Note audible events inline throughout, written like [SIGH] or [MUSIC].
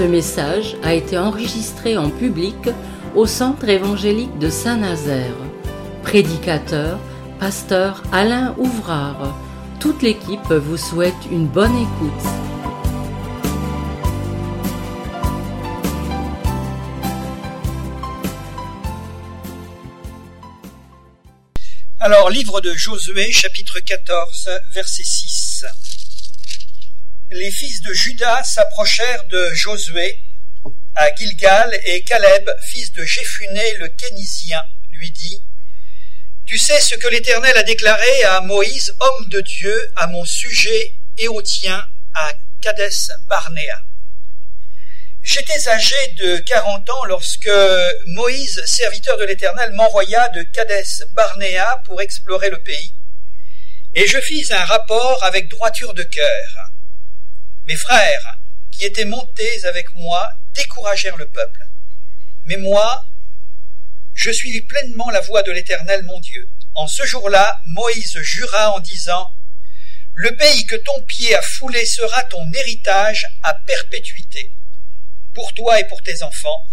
Ce message a été enregistré en public au Centre évangélique de Saint-Nazaire. Prédicateur, pasteur Alain Ouvrard. Toute l'équipe vous souhaite une bonne écoute. Alors, livre de Josué, chapitre 14, verset 6. Les fils de Judas s'approchèrent de Josué à Gilgal et Caleb, fils de Jéphuné le Kénisien, lui dit Tu sais ce que l'Éternel a déclaré à Moïse, homme de Dieu, à mon sujet et au tien, à Kadès Barnéa. J'étais âgé de quarante ans lorsque Moïse, serviteur de l'Éternel, m'envoya de Kadès Barnéa pour explorer le pays. Et je fis un rapport avec droiture de cœur. Mes frères, qui étaient montés avec moi, découragèrent le peuple. Mais moi, je suivis pleinement la voie de l'Éternel mon Dieu. En ce jour-là, Moïse jura en disant, Le pays que ton pied a foulé sera ton héritage à perpétuité pour toi et pour tes enfants,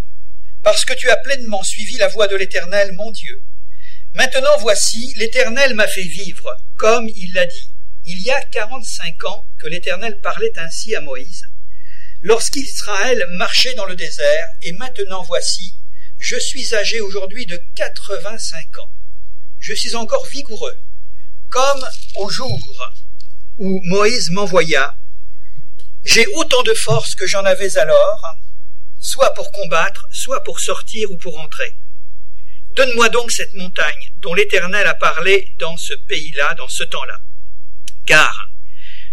parce que tu as pleinement suivi la voie de l'Éternel, mon Dieu. Maintenant voici, l'Éternel m'a fait vivre, comme il l'a dit. Il y a quarante-cinq ans que l'Éternel parlait ainsi à Moïse, lorsqu'Israël marchait dans le désert, et maintenant voici, je suis âgé aujourd'hui de quatre-vingt-cinq ans. Je suis encore vigoureux, comme au jour où Moïse m'envoya. J'ai autant de force que j'en avais alors, soit pour combattre, soit pour sortir ou pour entrer. Donne-moi donc cette montagne dont l'Éternel a parlé dans ce pays-là, dans ce temps-là. Car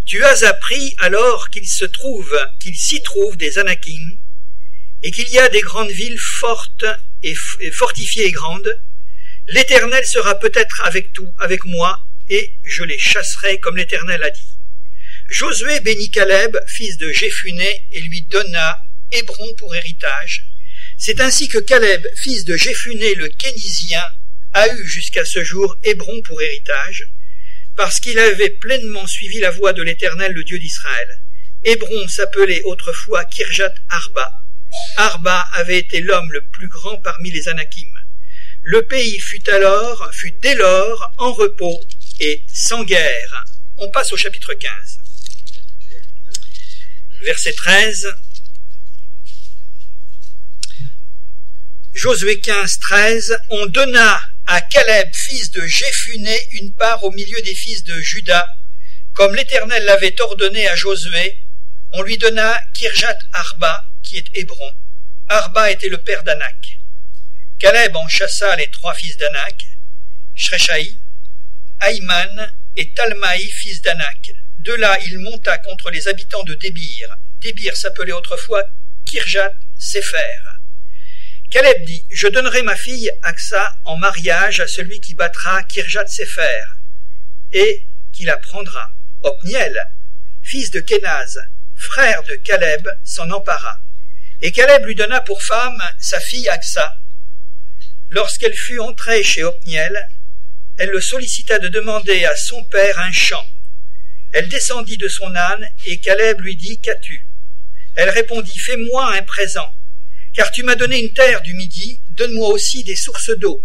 tu as appris alors qu'il se trouve, qu'il s'y trouve des Anakim, et qu'il y a des grandes villes fortes et fortifiées et grandes. L'Éternel sera peut-être avec tout, avec moi, et je les chasserai comme l'Éternel a dit. Josué bénit Caleb, fils de Jéphuné, et lui donna Hébron pour héritage. C'est ainsi que Caleb, fils de Jéphuné le Kénisien, a eu jusqu'à ce jour Hébron pour héritage, parce qu'il avait pleinement suivi la voie de l'Éternel, le Dieu d'Israël. Hébron s'appelait autrefois Kirjat Arba. Arba avait été l'homme le plus grand parmi les Anakim. Le pays fut alors, fut dès lors en repos et sans guerre. On passe au chapitre 15. Verset 13. Josué 15, 13, on donna à Caleb, fils de Jéphuné, une part au milieu des fils de Juda, comme l'Éternel l'avait ordonné à Josué, on lui donna Kirjat Arba, qui est Hébron. Arba était le père d'Anak. Caleb en chassa les trois fils d'Anak, Shreshaï, Aïman et Talmaï, fils d'Anak. De là, il monta contre les habitants de Débir. Débir s'appelait autrefois Kirjat Sefer. Caleb dit, Je donnerai ma fille Aksa en mariage à celui qui battra Kirjat Sefer, et qui la prendra. Opniel, fils de Kenaz, frère de Caleb, s'en empara. Et Caleb lui donna pour femme sa fille Aksa. Lorsqu'elle fut entrée chez Opniel, elle le sollicita de demander à son père un champ. Elle descendit de son âne, et Caleb lui dit, Qu'as-tu? Elle répondit, Fais-moi un présent car tu m'as donné une terre du midi, donne-moi aussi des sources d'eau.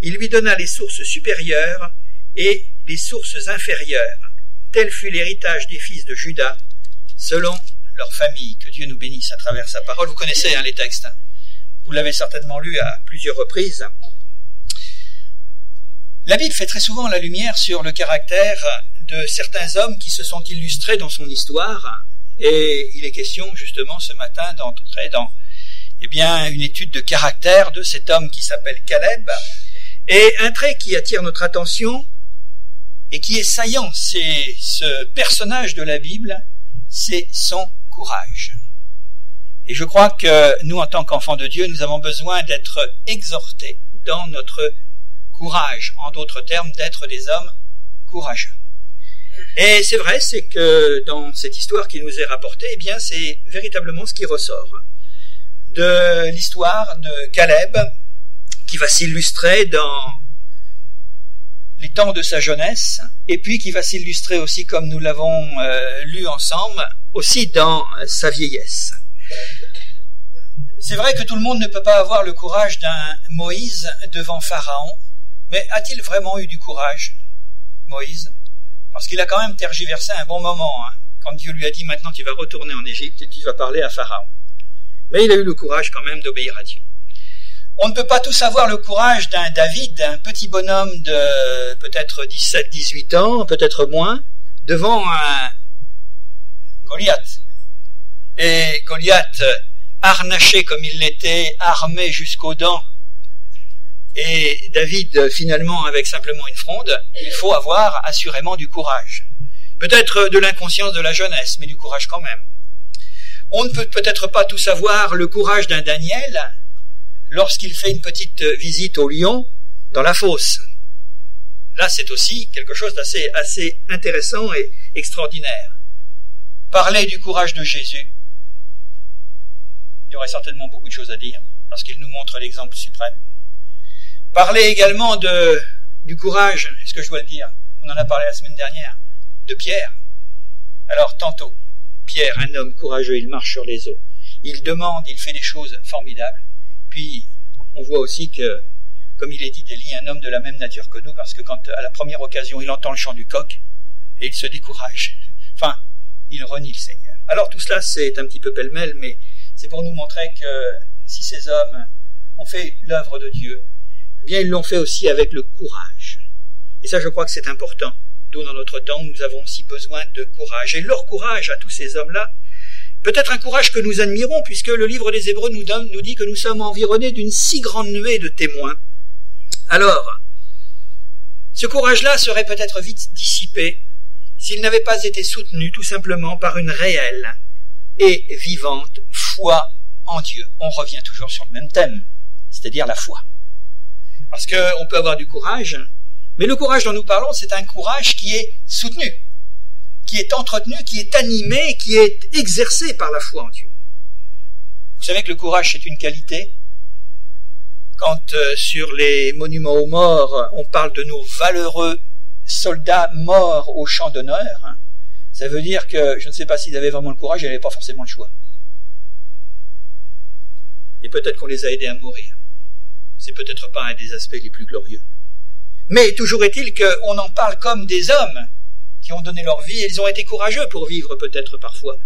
Il lui donna les sources supérieures et les sources inférieures. Tel fut l'héritage des fils de Judas, selon leur famille. Que Dieu nous bénisse à travers sa parole. Vous connaissez hein, les textes. Hein. Vous l'avez certainement lu à plusieurs reprises. La Bible fait très souvent la lumière sur le caractère de certains hommes qui se sont illustrés dans son histoire. Et il est question justement ce matin d'entrer dans eh bien, une étude de caractère de cet homme qui s'appelle Caleb. Et un trait qui attire notre attention et qui est saillant, c'est ce personnage de la Bible, c'est son courage. Et je crois que nous, en tant qu'enfants de Dieu, nous avons besoin d'être exhortés dans notre courage, en d'autres termes, d'être des hommes courageux. Et c'est vrai, c'est que dans cette histoire qui nous est rapportée, eh bien, c'est véritablement ce qui ressort de l'histoire de Caleb, qui va s'illustrer dans les temps de sa jeunesse, et puis qui va s'illustrer aussi, comme nous l'avons euh, lu ensemble, aussi dans sa vieillesse. C'est vrai que tout le monde ne peut pas avoir le courage d'un Moïse devant Pharaon, mais a-t-il vraiment eu du courage, Moïse? Parce qu'il a quand même tergiversé un bon moment, hein, quand Dieu lui a dit maintenant tu vas retourner en Égypte et tu vas parler à Pharaon. Mais il a eu le courage quand même d'obéir à Dieu. On ne peut pas tous avoir le courage d'un David, un petit bonhomme de peut-être 17, 18 ans, peut-être moins, devant un Goliath. Et Goliath, harnaché comme il l'était, armé jusqu'aux dents, et David finalement avec simplement une fronde, il faut avoir assurément du courage. Peut-être de l'inconscience de la jeunesse, mais du courage quand même. On ne peut peut-être pas tout savoir le courage d'un Daniel lorsqu'il fait une petite visite au lion dans la fosse. Là, c'est aussi quelque chose d'assez assez intéressant et extraordinaire. Parler du courage de Jésus, il y aurait certainement beaucoup de choses à dire, parce qu'il nous montre l'exemple suprême. Parler également du courage, est-ce que je dois le dire? On en a parlé la semaine dernière, de Pierre. Alors, tantôt, Pierre, un homme courageux, il marche sur les eaux. Il demande, il fait des choses formidables. Puis, on voit aussi que, comme il est dit d'Élie, un homme de la même nature que nous, parce que quand, à la première occasion, il entend le chant du coq, et il se décourage. Enfin, il renie le Seigneur. Alors tout cela, c'est un petit peu pêle-mêle, mais c'est pour nous montrer que si ces hommes ont fait l'œuvre de Dieu, eh bien ils l'ont fait aussi avec le courage. Et ça, je crois que c'est important. D'où dans notre temps, nous avons aussi besoin de courage. Et leur courage à tous ces hommes-là, peut-être un courage que nous admirons, puisque le livre des Hébreux nous, nous dit que nous sommes environnés d'une si grande nuée de témoins. Alors, ce courage-là serait peut-être vite dissipé s'il n'avait pas été soutenu tout simplement par une réelle et vivante foi en Dieu. On revient toujours sur le même thème, c'est-à-dire la foi. Parce qu'on peut avoir du courage, mais le courage dont nous parlons, c'est un courage qui est soutenu, qui est entretenu, qui est animé, qui est exercé par la foi en Dieu. Vous savez que le courage, c'est une qualité. Quand euh, sur les monuments aux morts, on parle de nos valeureux soldats morts au champ d'honneur, hein, ça veut dire que je ne sais pas s'ils avaient vraiment le courage, ils n'avaient pas forcément le choix. Et peut-être qu'on les a aidés à mourir. C'est peut-être pas un des aspects les plus glorieux. Mais toujours est-il qu'on en parle comme des hommes qui ont donné leur vie et ils ont été courageux pour vivre peut-être parfois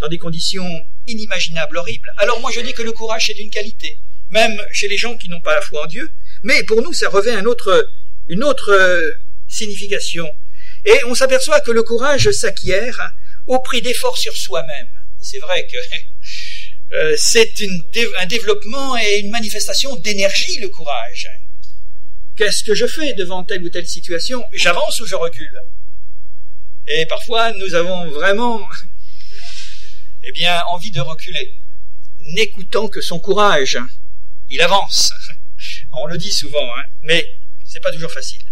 dans des conditions inimaginables, horribles. Alors moi je dis que le courage c'est une qualité, même chez les gens qui n'ont pas la foi en Dieu, mais pour nous ça revêt un une autre euh, signification. Et on s'aperçoit que le courage s'acquiert au prix d'efforts sur soi-même. C'est vrai que [LAUGHS] euh, c'est un développement et une manifestation d'énergie, le courage. Qu'est-ce que je fais devant telle ou telle situation? J'avance ou je recule? Et parfois, nous avons vraiment, eh bien, envie de reculer, n'écoutant que son courage. Il avance. [LAUGHS] On le dit souvent, hein, mais c'est pas toujours facile.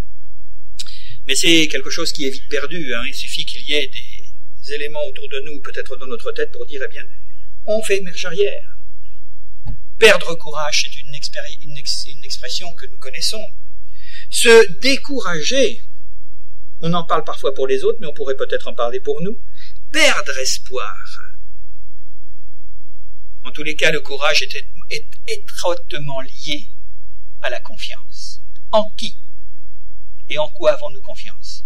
Mais c'est quelque chose qui est vite perdu. Hein. Il suffit qu'il y ait des éléments autour de nous, peut-être dans notre tête, pour dire, eh bien, on fait marche arrière. Perdre courage, c'est une, une, expression que nous connaissons. Se décourager, on en parle parfois pour les autres, mais on pourrait peut-être en parler pour nous. Perdre espoir. En tous les cas, le courage est, étroitement lié à la confiance. En qui? Et en quoi avons-nous confiance?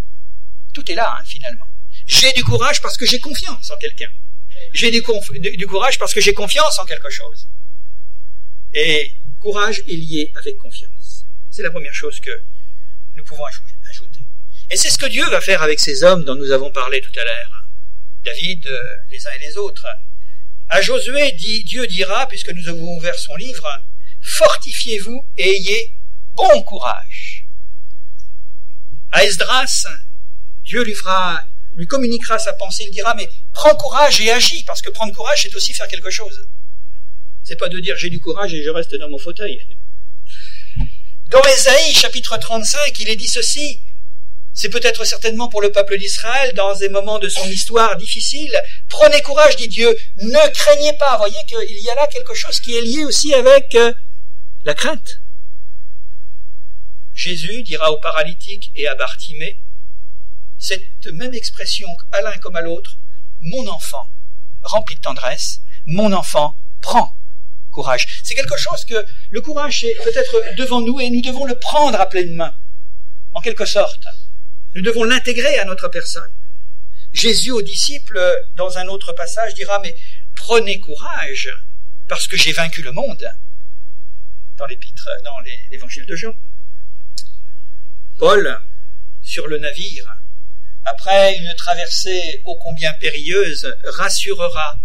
Tout est là, hein, finalement. J'ai du courage parce que j'ai confiance en quelqu'un. J'ai du, courage parce que j'ai confiance en quelque chose. Et courage est lié avec confiance. C'est la première chose que nous pouvons ajouter. Et c'est ce que Dieu va faire avec ces hommes dont nous avons parlé tout à l'heure. David, euh, les uns et les autres. À Josué, Dieu dira, puisque nous avons ouvert son livre, fortifiez-vous et ayez bon courage. À Esdras, Dieu lui fera, lui communiquera sa pensée, il dira, mais prends courage et agis, parce que prendre courage, c'est aussi faire quelque chose. C'est pas de dire j'ai du courage et je reste dans mon fauteuil. Dans Ésaïe, chapitre 35, il est dit ceci. C'est peut-être certainement pour le peuple d'Israël, dans des moments de son histoire difficile. Prenez courage, dit Dieu. Ne craignez pas. Voyez qu'il y a là quelque chose qui est lié aussi avec euh, la crainte. Jésus dira aux paralytiques et à Bartimée cette même expression à l'un comme à l'autre, mon enfant, rempli de tendresse, mon enfant, prends C'est quelque chose que le courage est peut-être devant nous et nous devons le prendre à pleine main, en quelque sorte. Nous devons l'intégrer à notre personne. Jésus aux disciples, dans un autre passage, dira, mais prenez courage, parce que j'ai vaincu le monde, dans l'épître, dans l'évangile de Jean. Paul, sur le navire, après une traversée ô combien périlleuse, rassurera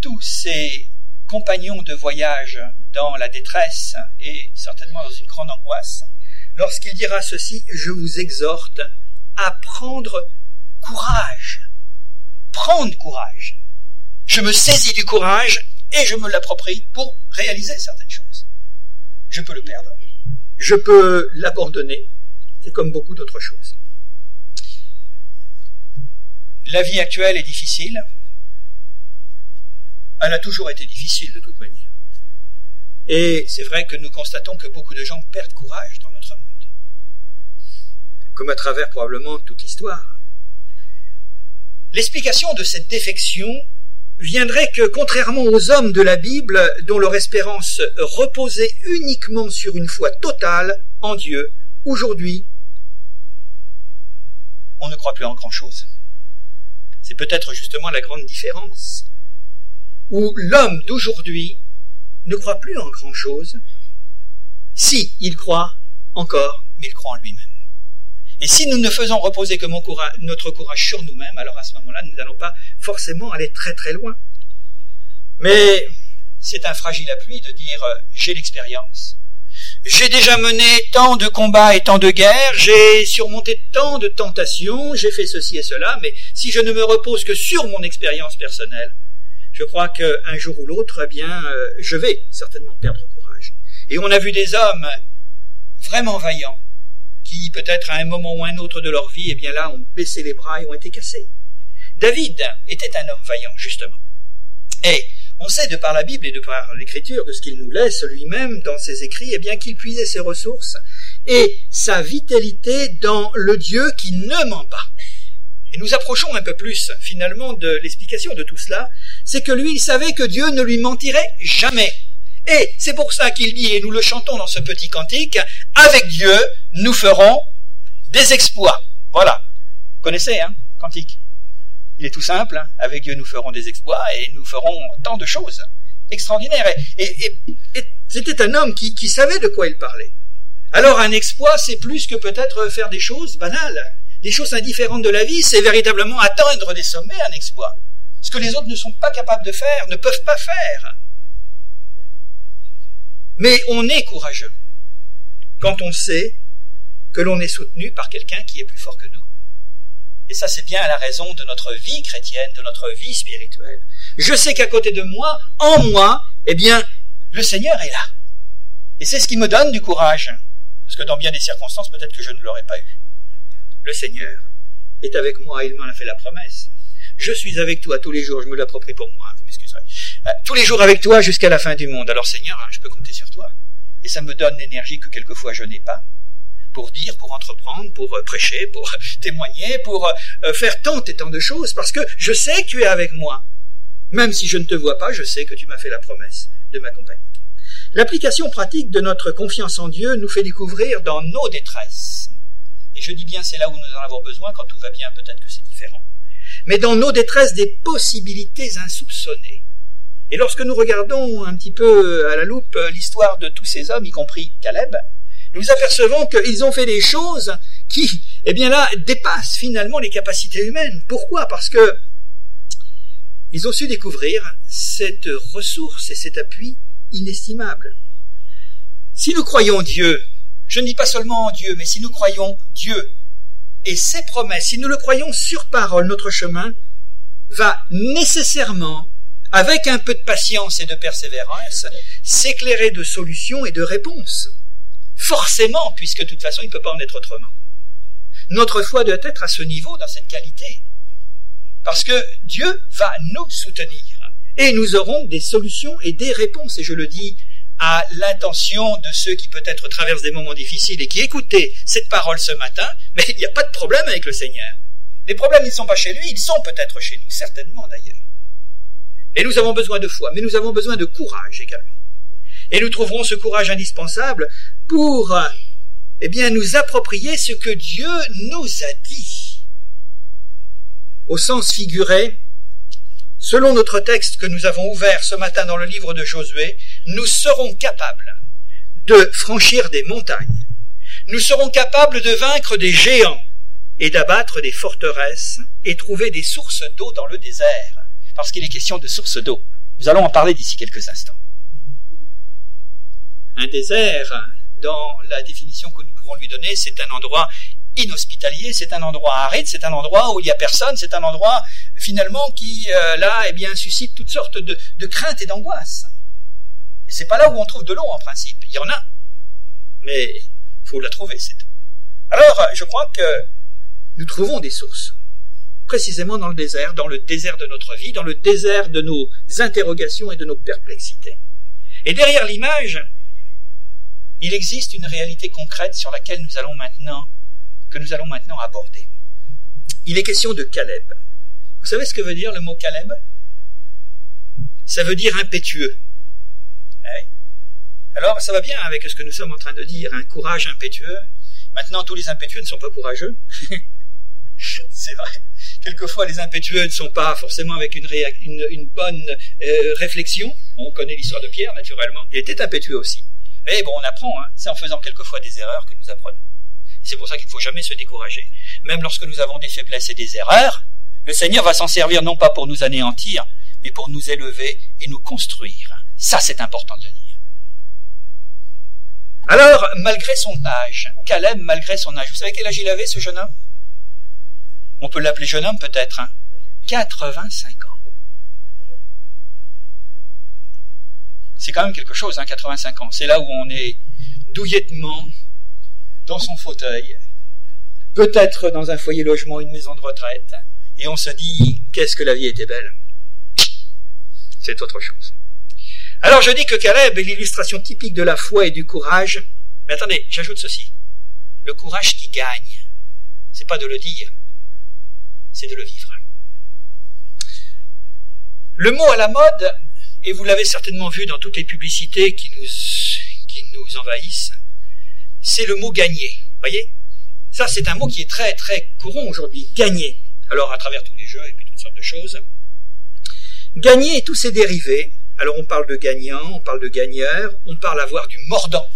tous ses compagnons de voyage dans la détresse et certainement dans une grande angoisse, lorsqu'il dira ceci, je vous exhorte à prendre courage. Prendre courage. Je me saisis du courage et je me l'approprie pour réaliser certaines choses. Je peux le perdre. Je peux l'abandonner. C'est comme beaucoup d'autres choses. La vie actuelle est difficile. Elle a toujours été difficile de toute manière. Et c'est vrai que nous constatons que beaucoup de gens perdent courage dans notre monde. Comme à travers probablement toute l'histoire. L'explication de cette défection viendrait que, contrairement aux hommes de la Bible, dont leur espérance reposait uniquement sur une foi totale en Dieu, aujourd'hui, on ne croit plus en grand-chose. C'est peut-être justement la grande différence, où l'homme d'aujourd'hui ne croit plus en grand-chose, si il croit encore, mais il croit en lui-même. Et si nous ne faisons reposer que notre courage sur nous-mêmes, alors à ce moment-là, nous n'allons pas forcément aller très très loin. Mais c'est un fragile appui de dire euh, j'ai l'expérience. J'ai déjà mené tant de combats et tant de guerres, j'ai surmonté tant de tentations, j'ai fait ceci et cela, mais si je ne me repose que sur mon expérience personnelle, je crois qu'un jour ou l'autre, eh bien, euh, je vais certainement perdre courage. Et on a vu des hommes vraiment vaillants, qui peut-être à un moment ou un autre de leur vie, eh bien là, ont baissé les bras et ont été cassés. David était un homme vaillant, justement. Et on sait de par la Bible et de par l'écriture, de ce qu'il nous laisse lui-même dans ses écrits, eh bien qu'il puisait ses ressources et sa vitalité dans le Dieu qui ne ment pas. Et nous approchons un peu plus finalement de l'explication de tout cela, c'est que lui, il savait que Dieu ne lui mentirait jamais. Et c'est pour ça qu'il dit, et nous le chantons dans ce petit cantique, avec Dieu, nous ferons des exploits. Voilà. Vous connaissez, hein, cantique? Il est tout simple, hein. avec Dieu nous ferons des exploits et nous ferons tant de choses extraordinaires. Et, c'était un homme qui, qui savait de quoi il parlait. Alors un exploit, c'est plus que peut-être faire des choses banales, des choses indifférentes de la vie, c'est véritablement atteindre des sommets, un exploit. Ce que les autres ne sont pas capables de faire, ne peuvent pas faire. Mais on est courageux quand on sait que l'on est soutenu par quelqu'un qui est plus fort que nous. Et ça, c'est bien la raison de notre vie chrétienne, de notre vie spirituelle. Je sais qu'à côté de moi, en moi, eh bien, le Seigneur est là. Et c'est ce qui me donne du courage. Parce que dans bien des circonstances, peut-être que je ne l'aurais pas eu. Le Seigneur est avec moi, il m'en a fait la promesse. Je suis avec toi tous les jours, je me l'approprie pour moi, vous m'excuserez. Euh, tous les jours avec toi jusqu'à la fin du monde. Alors Seigneur, je peux compter sur toi. Et ça me donne l'énergie que quelquefois je n'ai pas pour dire, pour entreprendre, pour euh, prêcher, pour [LAUGHS] témoigner, pour euh, faire tant et tant de choses, parce que je sais que tu es avec moi. Même si je ne te vois pas, je sais que tu m'as fait la promesse de m'accompagner. L'application pratique de notre confiance en Dieu nous fait découvrir dans nos détresses, et je dis bien c'est là où nous en avons besoin, quand tout va bien peut-être que c'est différent, mais dans nos détresses des possibilités insoupçonnées. Et lorsque nous regardons un petit peu à la loupe l'histoire de tous ces hommes, y compris Caleb, nous apercevons qu'ils ont fait des choses qui, eh bien là, dépassent finalement les capacités humaines. Pourquoi? Parce que ils ont su découvrir cette ressource et cet appui inestimable. Si nous croyons Dieu, je ne dis pas seulement en Dieu, mais si nous croyons Dieu et ses promesses, si nous le croyons sur parole, notre chemin va nécessairement, avec un peu de patience et de persévérance, s'éclairer de solutions et de réponses. Forcément, puisque de toute façon, il ne peut pas en être autrement. Notre foi doit être à ce niveau, dans cette qualité. Parce que Dieu va nous soutenir. Et nous aurons des solutions et des réponses. Et je le dis à l'intention de ceux qui peut-être traversent des moments difficiles et qui écoutaient cette parole ce matin, mais il n'y a pas de problème avec le Seigneur. Les problèmes ne sont pas chez lui, ils sont peut-être chez nous, certainement d'ailleurs. Et nous avons besoin de foi, mais nous avons besoin de courage également. Et nous trouverons ce courage indispensable pour, eh bien, nous approprier ce que Dieu nous a dit. Au sens figuré, selon notre texte que nous avons ouvert ce matin dans le livre de Josué, nous serons capables de franchir des montagnes. Nous serons capables de vaincre des géants et d'abattre des forteresses et trouver des sources d'eau dans le désert, parce qu'il est question de sources d'eau. Nous allons en parler d'ici quelques instants. Un désert, dans la définition que nous pouvons lui donner, c'est un endroit inhospitalier, c'est un endroit aride, c'est un endroit où il n'y a personne, c'est un endroit finalement qui, euh, là, eh bien, suscite toutes sortes de, craintes et d'angoisses. Et c'est pas là où on trouve de l'eau en principe. Il y en a, mais il faut la trouver cette eau. Alors, je crois que nous trouvons des sources, précisément dans le désert, dans le désert de notre vie, dans le désert de nos interrogations et de nos perplexités. Et derrière l'image, il existe une réalité concrète sur laquelle nous allons maintenant, que nous allons maintenant aborder. Il est question de Caleb. Vous savez ce que veut dire le mot Caleb? Ça veut dire impétueux. Alors, ça va bien avec ce que nous sommes en train de dire, un courage impétueux. Maintenant, tous les impétueux ne sont pas courageux. [LAUGHS] c'est vrai. Quelquefois, les impétueux ne sont pas forcément avec une, bonne euh, réflexion. On connaît l'histoire de Pierre, naturellement. Il était impétueux aussi. Mais bon, on apprend. Hein. C'est en faisant quelquefois des erreurs que nous apprenons. C'est pour ça qu'il ne faut jamais se décourager. Même lorsque nous avons des faiblesses et des erreurs, le Seigneur va s'en servir non pas pour nous anéantir, mais pour nous élever et nous construire. Ça, c'est important de dire. Alors, malgré son âge, Caleb, malgré son âge, vous savez quel âge il avait, ce jeune homme? On peut l'appeler jeune homme, peut-être. Hein? 85 ans. C'est quand même quelque chose, hein, 85 ans. C'est là où on est douillettement dans son fauteuil, peut-être dans un foyer logement, une maison de retraite, et on se dit, qu'est-ce que la vie était belle. C'est autre chose. Alors je dis que Caleb est l'illustration typique de la foi et du courage. Mais attendez, j'ajoute ceci. Le courage qui gagne, c'est pas de le dire, c'est de le vivre. Le mot à la mode, et vous l'avez certainement vu dans toutes les publicités qui nous, qui nous envahissent, c'est le mot gagner. Voyez? Ça, c'est un mot qui est très, très courant aujourd'hui. Gagner. Alors, à travers tous les jeux et puis toutes sortes de choses. Gagner et tous ses dérivés, alors on parle de gagnant, on parle de gagneur, on parle avoir du mordant.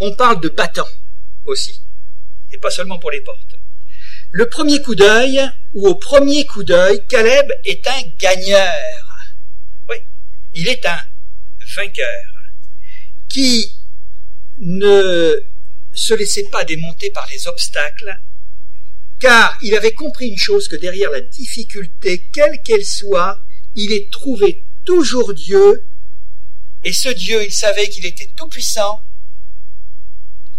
On parle de battant aussi, et pas seulement pour les portes. Le premier coup d'œil, ou au premier coup d'œil, Caleb est un gagneur. Oui, il est un vainqueur qui ne se laissait pas démonter par les obstacles, car il avait compris une chose que derrière la difficulté, quelle qu'elle soit, il est trouvé toujours Dieu, et ce Dieu, il savait qu'il était tout-puissant,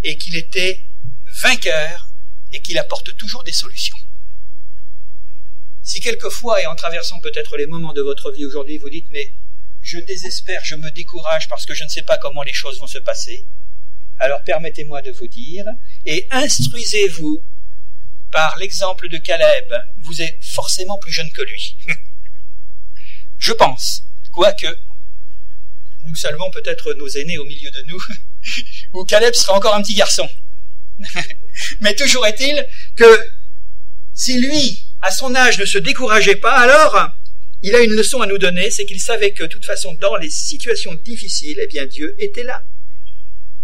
et qu'il était vainqueur, et qu'il apporte toujours des solutions. Si quelquefois, et en traversant peut-être les moments de votre vie aujourd'hui, vous dites, mais je désespère, je me décourage parce que je ne sais pas comment les choses vont se passer, alors permettez-moi de vous dire, et instruisez-vous par l'exemple de Caleb, vous êtes forcément plus jeune que lui. [LAUGHS] Je pense, quoique nous saluons peut-être nos aînés au milieu de nous, [LAUGHS] où Caleb sera encore un petit garçon. [LAUGHS] Mais toujours est-il que si lui, à son âge, ne se décourageait pas, alors il a une leçon à nous donner, c'est qu'il savait que de toute façon, dans les situations difficiles, eh bien Dieu était là.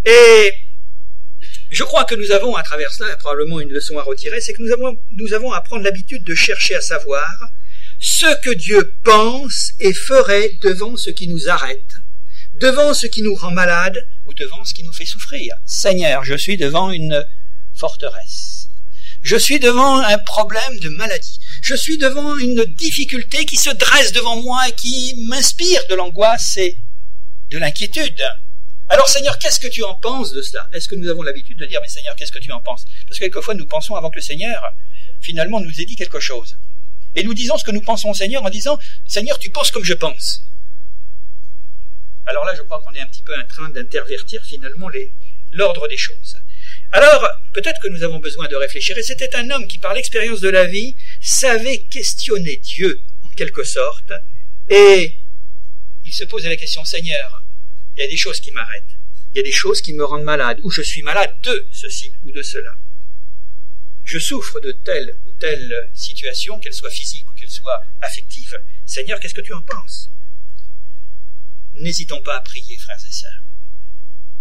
Et je crois que nous avons à travers cela probablement une leçon à retirer, c'est que nous avons, nous avons à prendre l'habitude de chercher à savoir ce que Dieu pense et ferait devant ce qui nous arrête, devant ce qui nous rend malade ou devant ce qui nous fait souffrir. Seigneur, je suis devant une forteresse. Je suis devant un problème de maladie. Je suis devant une difficulté qui se dresse devant moi et qui m'inspire de l'angoisse et de l'inquiétude. Alors Seigneur, qu'est-ce que tu en penses de cela? Est-ce que nous avons l'habitude de dire, mais Seigneur, qu'est-ce que tu en penses? Parce que quelquefois nous pensons avant que le Seigneur, finalement, nous ait dit quelque chose. Et nous disons ce que nous pensons au Seigneur en disant Seigneur, tu penses comme je pense. Alors là, je crois qu'on est un petit peu en train d'intervertir finalement l'ordre des choses. Alors, peut-être que nous avons besoin de réfléchir. Et c'était un homme qui, par l'expérience de la vie, savait questionner Dieu, en quelque sorte. Et il se posait la question, Seigneur, Il y a des choses qui m'arrêtent. Il y a des choses qui me rendent malade, ou je suis malade de ceci ou de cela. Je souffre de telle ou telle situation, qu'elle soit physique ou qu'elle soit affective. Seigneur, qu'est-ce que tu en penses? N'hésitons pas à prier, frères et sœurs.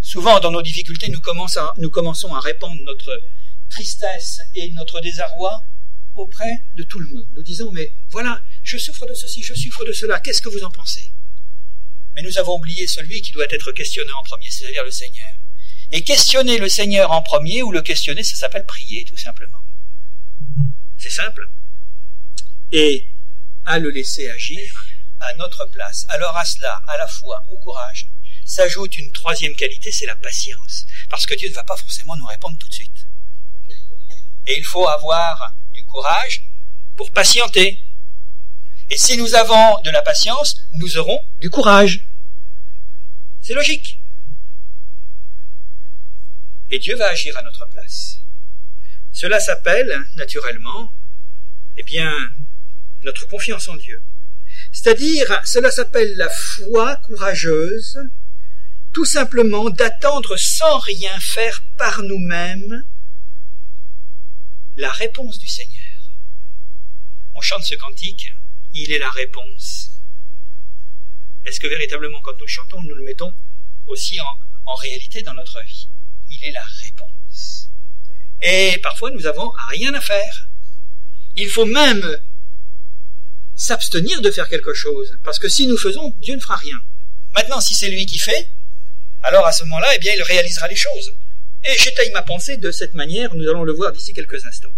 Souvent, dans nos difficultés, nous, commençons à répandre notre tristesse et notre désarroi auprès de tout le monde. Nous disons, mais voilà, je souffre de ceci, je souffre de cela, qu'est-ce que vous en pensez? Mais nous avons oublié celui qui doit être questionné en premier, c'est-à-dire le Seigneur. Et questionner le Seigneur en premier, ou le questionner, ça s'appelle prier, tout simplement. C'est simple. Et à le laisser agir à notre place. Alors à cela, à la foi, au courage, s'ajoute une troisième qualité, c'est la patience. Parce que Dieu ne va pas forcément nous répondre tout de suite. Et il faut avoir du courage pour patienter. Et si nous avons de la patience, nous aurons du courage. C'est logique. Et Dieu va agir à notre place. Cela s'appelle, naturellement, eh bien, notre confiance en Dieu. C'est-à-dire, cela s'appelle la foi courageuse, tout simplement d'attendre sans rien faire par nous-mêmes la réponse du Seigneur. On chante ce cantique, il est la réponse. Est-ce que véritablement quand nous chantons, nous le mettons aussi en, en réalité dans notre vie? Il est la réponse. Et parfois nous avons rien à faire. Il faut même s'abstenir de faire quelque chose, parce que si nous faisons, Dieu ne fera rien. Maintenant, si c'est lui qui fait, alors à ce moment-là, eh bien, il réalisera les choses. Et j'étaye ma pensée de cette manière, nous allons le voir d'ici quelques instants.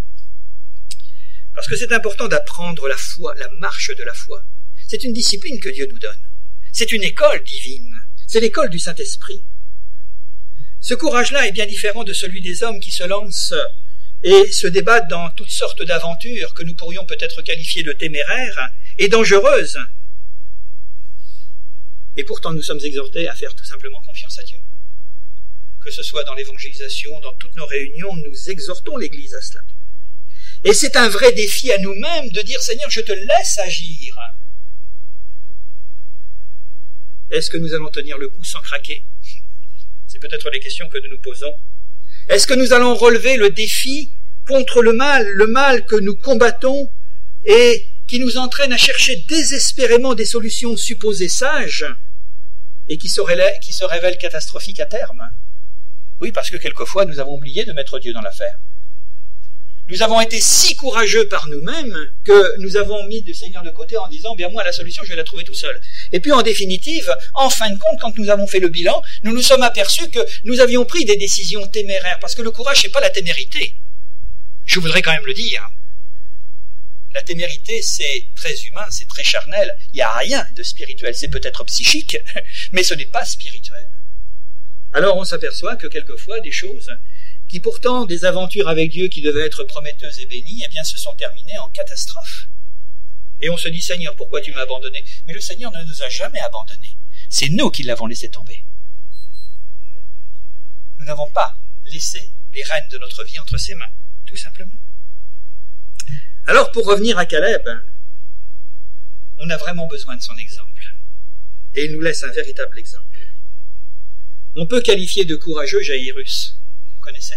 Parce que c'est important d'apprendre la foi, la marche de la foi. C'est une discipline que Dieu nous donne. C'est une école divine. C'est l'école du Saint-Esprit. Ce courage-là est bien différent de celui des hommes qui se lancent et se débattent dans toutes sortes d'aventures que nous pourrions peut-être qualifier de téméraires et dangereuses. Et pourtant nous sommes exhortés à faire tout simplement confiance à Dieu. Que ce soit dans l'évangélisation, dans toutes nos réunions, nous exhortons l'Église à cela. Et c'est un vrai défi à nous-mêmes de dire Seigneur, je te laisse agir. Est-ce que nous allons tenir le coup sans craquer? C'est peut-être les questions que nous nous posons est-ce que nous allons relever le défi contre le mal, le mal que nous combattons et qui nous entraîne à chercher désespérément des solutions supposées sages et qui se, révèlent, qui se révèlent catastrophiques à terme? Oui, parce que quelquefois nous avons oublié de mettre Dieu dans l'affaire. Nous avons été si courageux par nous-mêmes que nous avons mis le Seigneur de côté en disant, bien moi, la solution, je vais la trouver tout seul. Et puis, en définitive, en fin de compte, quand nous avons fait le bilan, nous nous sommes aperçus que nous avions pris des décisions téméraires, parce que le courage, n'est pas la témérité. Je voudrais quand même le dire. La témérité, c'est très humain, c'est très charnel. Il n'y a rien de spirituel. C'est peut-être psychique, [LAUGHS] mais ce n'est pas spirituel. Alors on s'aperçoit que quelquefois des choses qui pourtant, des aventures avec Dieu qui devaient être prometteuses et bénies, eh bien, se sont terminées en catastrophe. Et on se dit, Seigneur, pourquoi tu m'as abandonné? Mais le Seigneur ne nous a jamais abandonnés. C'est nous qui l'avons laissé tomber. Nous n'avons pas laissé les rênes de notre vie entre ses mains, tout simplement. Alors, pour revenir à Caleb, on a vraiment besoin de son exemple. Et il nous laisse un véritable exemple. On peut qualifier de courageux Jairus connaissez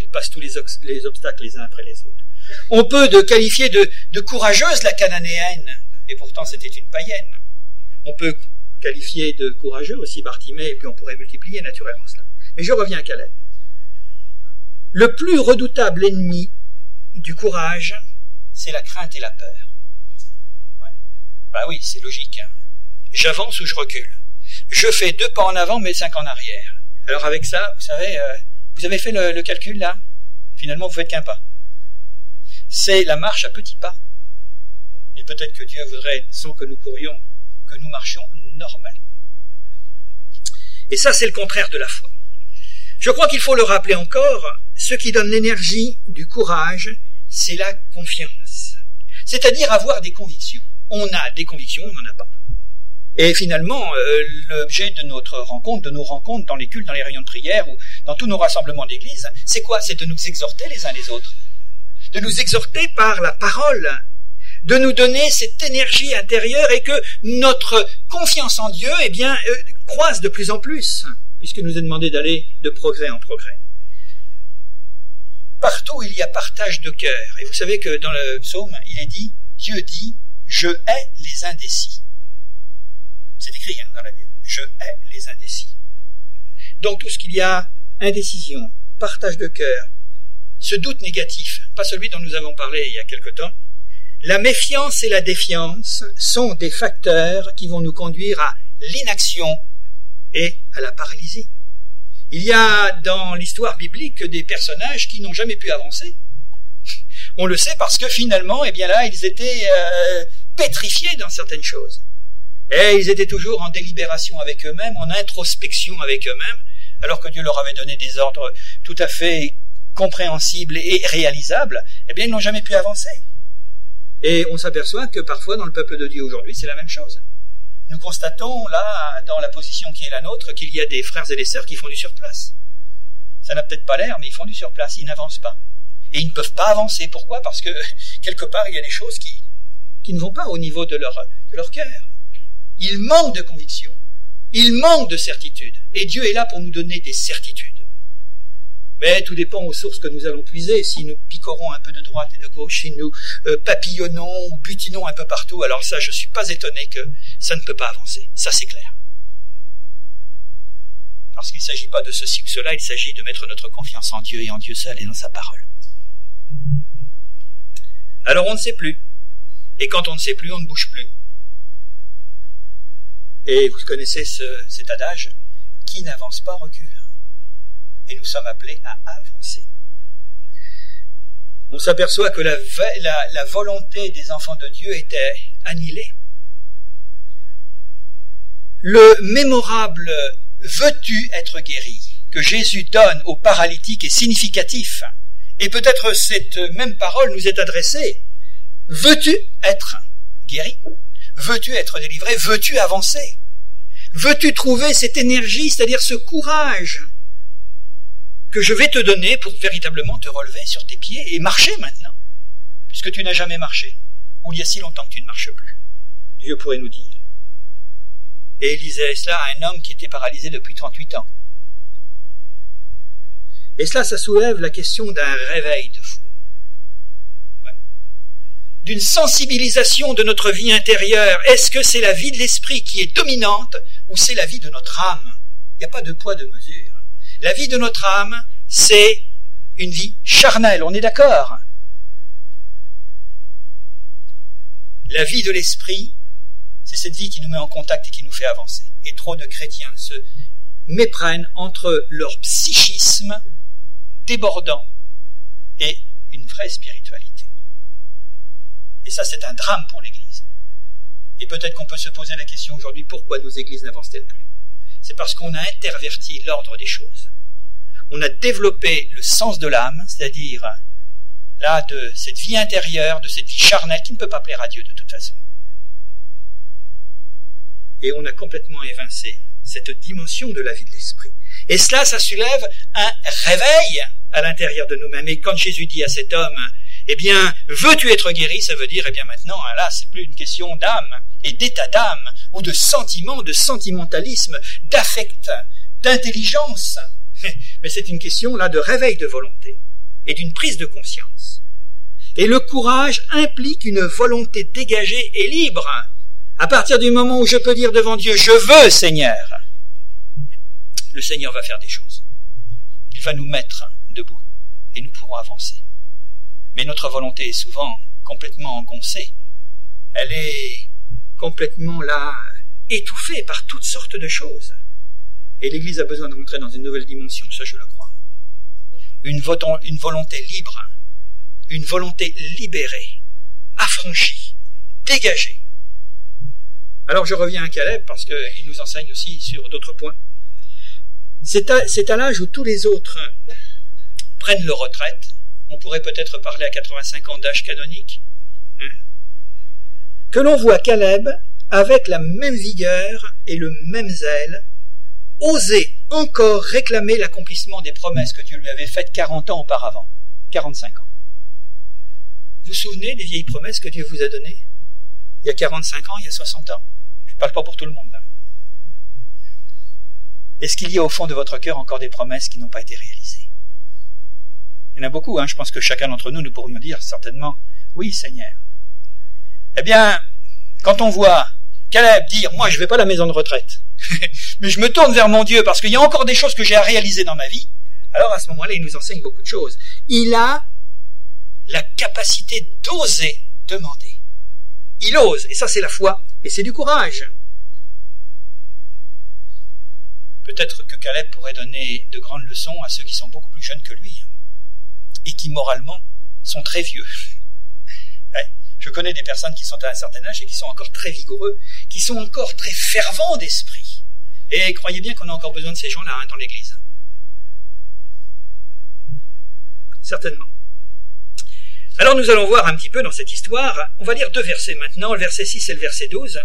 Il passe tous les, obstacles les uns après les autres. On peut qualifier de, courageuse la cananéenne, et pourtant c'était une païenne. On peut qualifier de courageux aussi Bartimée, et puis on pourrait multiplier naturellement cela. Mais je reviens à Caleb. Le plus redoutable ennemi du courage, c'est la crainte et la peur. Bah oui, c'est logique. Hein. J'avance ou je recule? Je fais deux pas en avant, mais cinq en arrière. Alors avec ça, vous savez, euh, vous avez fait le, calcul là? Finalement, vous faites qu'un pas. C'est la marche à petits pas. Et peut-être que Dieu voudrait, sans que nous courions, que nous marchions normalement. Et ça, c'est le contraire de la foi. Je crois qu'il faut le rappeler encore, ce qui donne l'énergie du courage, c'est la confiance. C'est-à-dire avoir des convictions. On a des convictions, on n'en a pas. Et finalement, euh, l'objet de notre rencontre, de nos rencontres dans les cultes, dans les réunions de prière ou dans tous nos rassemblements d'église, c'est quoi? C'est de nous exhorter les uns les autres. De nous exhorter par la parole, de nous donner cette énergie intérieure et que notre confiance en Dieu, eh bien, euh, croissent de plus en plus, puisque nous est demandé d'aller de progrès en progrès. Partout il y a partage de cœur. Et vous savez que dans le psaume, il est dit, Dieu dit, je hais les indécis. C'est écrit hein, dans la Bible, je hais les indécis. Donc tout ce qu'il y a, indécision, partage de cœur, ce doute négatif, pas celui dont nous avons parlé il y a quelque temps, la méfiance et la défiance sont des facteurs qui vont nous conduire à l'inaction et à la paralysie. Il y a dans l'histoire biblique des personnages qui n'ont jamais pu avancer. On le sait parce que finalement, eh bien là, ils étaient euh, pétrifiés dans certaines choses. Et ils étaient toujours en délibération avec eux-mêmes, en introspection avec eux-mêmes, alors que Dieu leur avait donné des ordres tout à fait compréhensibles et réalisables, eh bien ils n'ont jamais pu avancer. Et on s'aperçoit que parfois dans le peuple de Dieu aujourd'hui, c'est la même chose. Nous constatons là, dans la position qui est la nôtre, qu'il y a des frères et des sœurs qui font du surplace. Ça n'a peut-être pas l'air, mais ils font du surplace, ils n'avancent pas. Et ils ne peuvent pas avancer. Pourquoi? Parce que [LAUGHS] quelque part, il y a des choses qui, qui ne vont pas au niveau de leur, de leur cœur. Ils manquent de conviction. Ils manquent de certitude. Et Dieu est là pour nous donner des certitudes. Mais tout dépend aux sources que nous allons puiser. Si nous picorons un peu de droite et de gauche, si nous euh, papillonnons ou butinons un peu partout, alors ça, je ne suis pas étonné que ça ne peut pas avancer. Ça, c'est clair. Parce qu'il ne s'agit pas de ceci ou cela, il s'agit de mettre notre confiance en Dieu et en Dieu seul et dans sa parole. Alors on ne sait plus. Et quand on ne sait plus, on ne bouge plus. Et vous connaissez cet adage, qui n'avance pas recule et nous sommes appelés à avancer. On s'aperçoit que la, la, volonté des enfants de Dieu était annihilée. Le mémorable veux-tu être guéri que Jésus donne aux paralytiques est significatif. Et peut-être cette même parole nous est adressée. Veux-tu être guéri Veux-tu être délivré? Veux-tu avancer? Veux-tu trouver cette énergie, c'est-à-dire ce courage que je vais te donner pour véritablement te relever sur tes pieds et marcher maintenant, puisque tu n'as jamais marché, ou il y a si longtemps que tu ne marches plus? Dieu pourrait nous dire. Et il disait cela à un homme qui était paralysé depuis 38 ans. Et cela, ça soulève la question d'un réveil de fou. D'une sensibilisation de notre vie intérieure. Est-ce que c'est la vie de l'esprit qui est dominante ou c'est la vie de notre âme? Il n'y a pas de poids de mesure. La vie de notre âme, c'est une vie charnelle, on est d'accord? La vie de l'esprit, c'est cette vie qui nous met en contact et qui nous fait avancer. Et trop de chrétiens se méprennent entre leur psychisme débordant et une vraie spiritualité. Et ça, c'est un drame pour l'Église. Et peut-être qu'on peut se poser la question aujourd'hui, pourquoi nos églises n'avancent-elles plus? C'est parce qu'on a interverti l'ordre des choses on a développé le sens de l'âme, c'est-à-dire là de cette vie intérieure, de cette vie charnelle qui ne peut pas plaire à Dieu de toute façon. Et on a complètement évincé cette dimension de la vie de l'esprit. Et cela, ça soulève un réveil à l'intérieur de nous-mêmes. Et quand Jésus dit à cet homme, eh bien, veux-tu être guéri Ça veut dire, eh bien maintenant, là, c'est plus une question d'âme et d'état d'âme, ou de sentiment, de sentimentalisme, d'affect, d'intelligence. [LAUGHS] mais c'est une question là de réveil de volonté et d'une prise de conscience. Et le courage implique une volonté dégagée et libre. À partir du moment où je peux dire devant Dieu, je veux Seigneur, le Seigneur va faire des choses. Il va nous mettre debout et nous pourrons avancer. Mais notre volonté est souvent complètement engoncée. Elle est complètement là étouffée par toutes sortes de choses. Et l'Église a besoin de rentrer dans une nouvelle dimension, ça je le crois. Une, volonté libre, une volonté libérée, affranchie, dégagée. Alors je reviens à Caleb parce qu'il nous enseigne aussi sur d'autres points. C'est à, l'âge où tous les autres prennent leur retraite. On pourrait peut-être parler à 85 ans d'âge canonique. Hein, que l'on voit Caleb avec la même vigueur et le même zèle oser encore réclamer l'accomplissement des promesses que Dieu lui avait faites 40 ans auparavant, 45 ans. Vous vous souvenez des vieilles promesses que Dieu vous a données? Il y a 45 ans, il y a 60 ans. Je ne parle pas pour tout le monde. Est-ce qu'il y a au fond de votre cœur encore des promesses qui n'ont pas été réalisées? Il y en a beaucoup, hein. je pense que chacun d'entre nous, nous pourrions dire certainement, oui Seigneur. Eh bien, quand on voit Caleb dire, moi je vais pas à la maison de retraite, [LAUGHS] mais je me tourne vers mon Dieu parce qu'il y a encore des choses que j'ai à réaliser dans ma vie, alors à ce moment-là, il nous enseigne beaucoup de choses. Il a la capacité d'oser demander. Il ose, et ça c'est la foi, et c'est du courage. Peut-être que Caleb pourrait donner de grandes leçons à ceux qui sont beaucoup plus jeunes que lui, et qui moralement sont très vieux. [LAUGHS] je connais des personnes qui sont à un certain âge et qui sont encore très vigoureux, qui sont encore très fervents d'esprit. Et croyez bien qu'on a encore besoin de ces gens-là hein, dans l'Église. Certainement. Alors nous allons voir un petit peu dans cette histoire, on va lire deux versets maintenant, le verset 6 et le verset 12,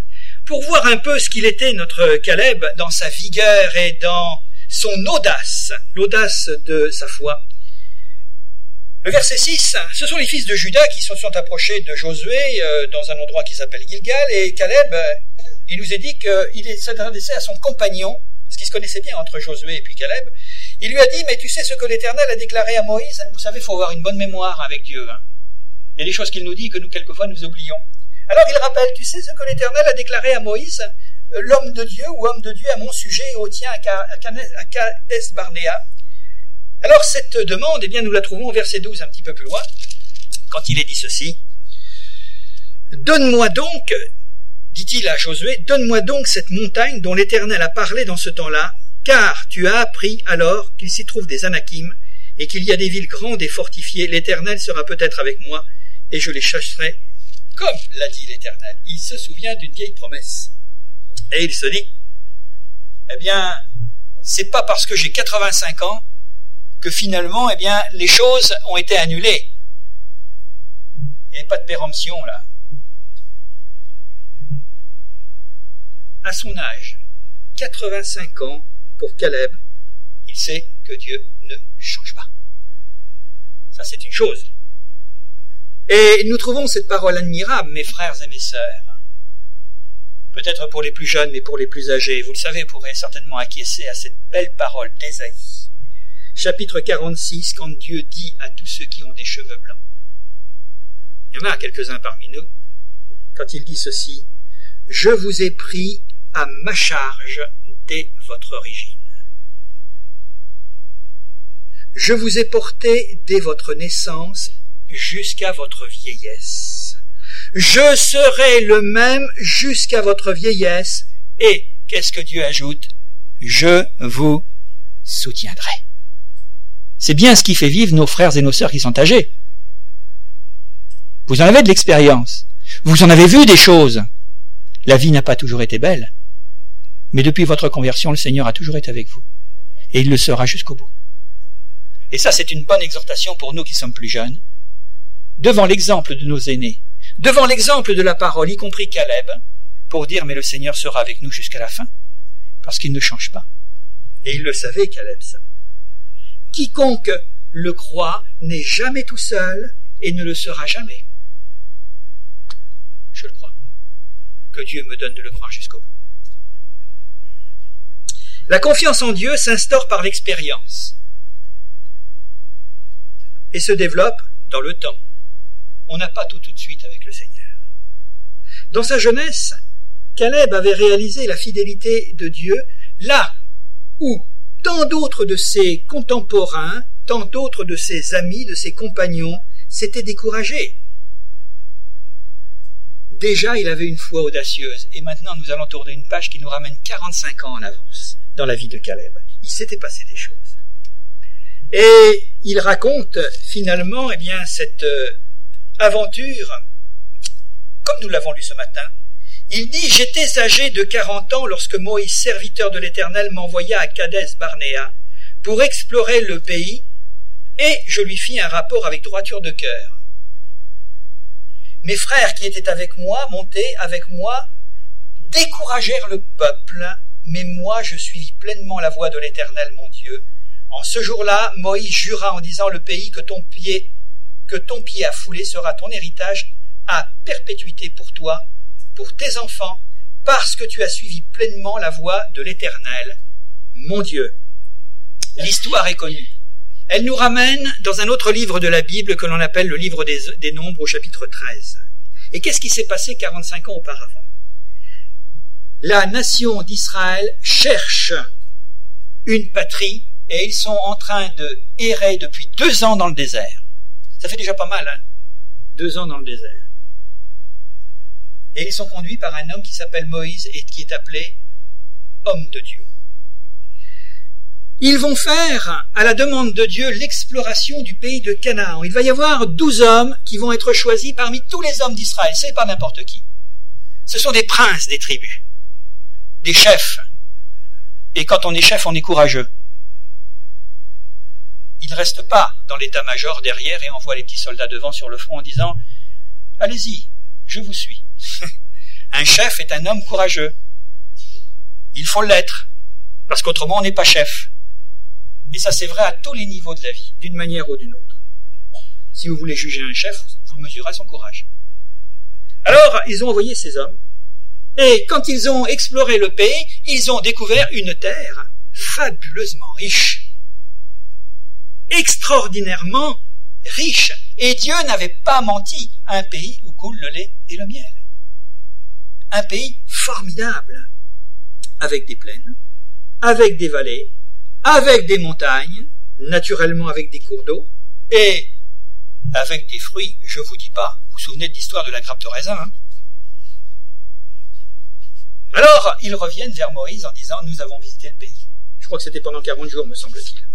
pour voir un peu ce qu'il était notre Caleb dans sa vigueur et dans son audace, l'audace de sa foi. Le verset 6, ce sont les fils de Judas qui se sont approchés de Josué euh, dans un endroit qui s'appelle Gilgal, et Caleb, euh, il nous a dit qu'il s'adressait à son compagnon, parce qu'il se connaissait bien entre Josué et puis Caleb, il lui a dit, mais tu sais ce que l'Éternel a déclaré à Moïse? Vous savez, il faut avoir une bonne mémoire avec Dieu. Hein. Il y a des choses qu'il nous dit que nous, quelquefois, nous oublions. Alors il rappelle, tu sais ce que l'Éternel a déclaré à Moïse, l'homme de Dieu ou homme de Dieu à mon sujet et au tien à Kades Barnéa. Alors cette demande, eh bien, nous la trouvons au verset 12 un petit peu plus loin, quand il est dit ceci. Donne-moi donc, dit-il à Josué, donne-moi donc cette montagne dont l'Éternel a parlé dans ce temps-là, car tu as appris alors qu'il s'y trouve des Anakim, et qu'il y a des villes grandes et fortifiées, l'Éternel sera peut-être avec moi, et je les chasserai, comme l'a dit l'Éternel. Il se souvient d'une vieille promesse. Et il se dit, eh bien, c'est pas parce que j'ai 85 ans que finalement, eh bien, les choses ont été annulées. Il n'y a pas de péremption là. À son âge, 85 ans pour Caleb, il sait que Dieu ne change pas. Ça, c'est une chose. Et nous trouvons cette parole admirable, mes frères et mes sœurs. Peut-être pour les plus jeunes, mais pour les plus âgés. Vous le savez, vous pourrez certainement acquiescer à cette belle parole d'Ésaïe. Chapitre 46, quand Dieu dit à tous ceux qui ont des cheveux blancs. Il y en a quelques-uns parmi nous. Quand il dit ceci, Je vous ai pris à ma charge dès votre origine. Je vous ai porté dès votre naissance jusqu'à votre vieillesse. Je serai le même jusqu'à votre vieillesse. Et, qu'est-ce que Dieu ajoute? Je vous soutiendrai. C'est bien ce qui fait vivre nos frères et nos sœurs qui sont âgés. Vous en avez de l'expérience. Vous en avez vu des choses. La vie n'a pas toujours été belle. Mais depuis votre conversion, le Seigneur a toujours été avec vous. Et il le sera jusqu'au bout. Et ça, c'est une bonne exhortation pour nous qui sommes plus jeunes, devant l'exemple de nos aînés, devant l'exemple de la parole, y compris Caleb, pour dire mais le Seigneur sera avec nous jusqu'à la fin, parce qu'il ne change pas. Et il le savait, Caleb. Quiconque le croit n'est jamais tout seul et ne le sera jamais. Je le crois. Que Dieu me donne de le croire jusqu'au bout. La confiance en Dieu s'instaure par l'expérience et se développe dans le temps. On n'a pas tout tout de suite avec le Seigneur. Dans sa jeunesse, Caleb avait réalisé la fidélité de Dieu là où tant d'autres de ses contemporains, tant d'autres de ses amis, de ses compagnons s'étaient découragés. Déjà, il avait une foi audacieuse, et maintenant nous allons tourner une page qui nous ramène 45 ans en avance dans la vie de Caleb. Il s'était passé des choses. Et il raconte finalement eh bien, cette euh, aventure, comme nous l'avons lu ce matin. Il dit J'étais âgé de quarante ans lorsque Moïse, serviteur de l'Éternel, m'envoya à Kadès Barnéa pour explorer le pays, et je lui fis un rapport avec droiture de cœur. Mes frères qui étaient avec moi, montés avec moi, découragèrent le peuple, mais moi je suivis pleinement la voie de l'Éternel mon Dieu, en ce jour-là, Moïse jura en disant le pays que ton pied, que ton pied a foulé sera ton héritage à perpétuité pour toi, pour tes enfants, parce que tu as suivi pleinement la voie de l'Éternel, mon Dieu. L'histoire est connue. Elle nous ramène dans un autre livre de la Bible que l'on appelle le livre des, Nombres au chapitre 13. Et qu'est-ce qui s'est passé 45 ans auparavant? La nation d'Israël cherche une patrie et ils sont en train de errer depuis deux ans dans le désert. Ça fait déjà pas mal, hein? Deux ans dans le désert. Et ils sont conduits par un homme qui s'appelle Moïse et qui est appelé homme de Dieu. Ils vont faire, à la demande de Dieu, l'exploration du pays de Canaan. Il va y avoir douze hommes qui vont être choisis parmi tous les hommes d'Israël. C'est pas n'importe qui. Ce sont des princes des tribus, des chefs. Et quand on est chef, on est courageux. Il ne reste pas dans l'état-major derrière et envoie les petits soldats devant sur le front en disant Allez-y, je vous suis. Un chef est un homme courageux. Il faut l'être, parce qu'autrement on n'est pas chef. Et ça c'est vrai à tous les niveaux de la vie, d'une manière ou d'une autre. Si vous voulez juger un chef, vous mesurez son courage. Alors, ils ont envoyé ces hommes, et quand ils ont exploré le pays, ils ont découvert une terre fabuleusement riche, extraordinairement riche. Et Dieu n'avait pas menti, un pays où coule le lait et le miel. Un pays formidable, avec des plaines, avec des vallées, avec des montagnes, naturellement avec des cours d'eau, et avec des fruits, je vous dis pas, vous vous souvenez de l'histoire de la grappe de raisin, hein? Alors, ils reviennent vers Moïse en disant, nous avons visité le pays. Je crois que c'était pendant 40 jours, me semble-t-il.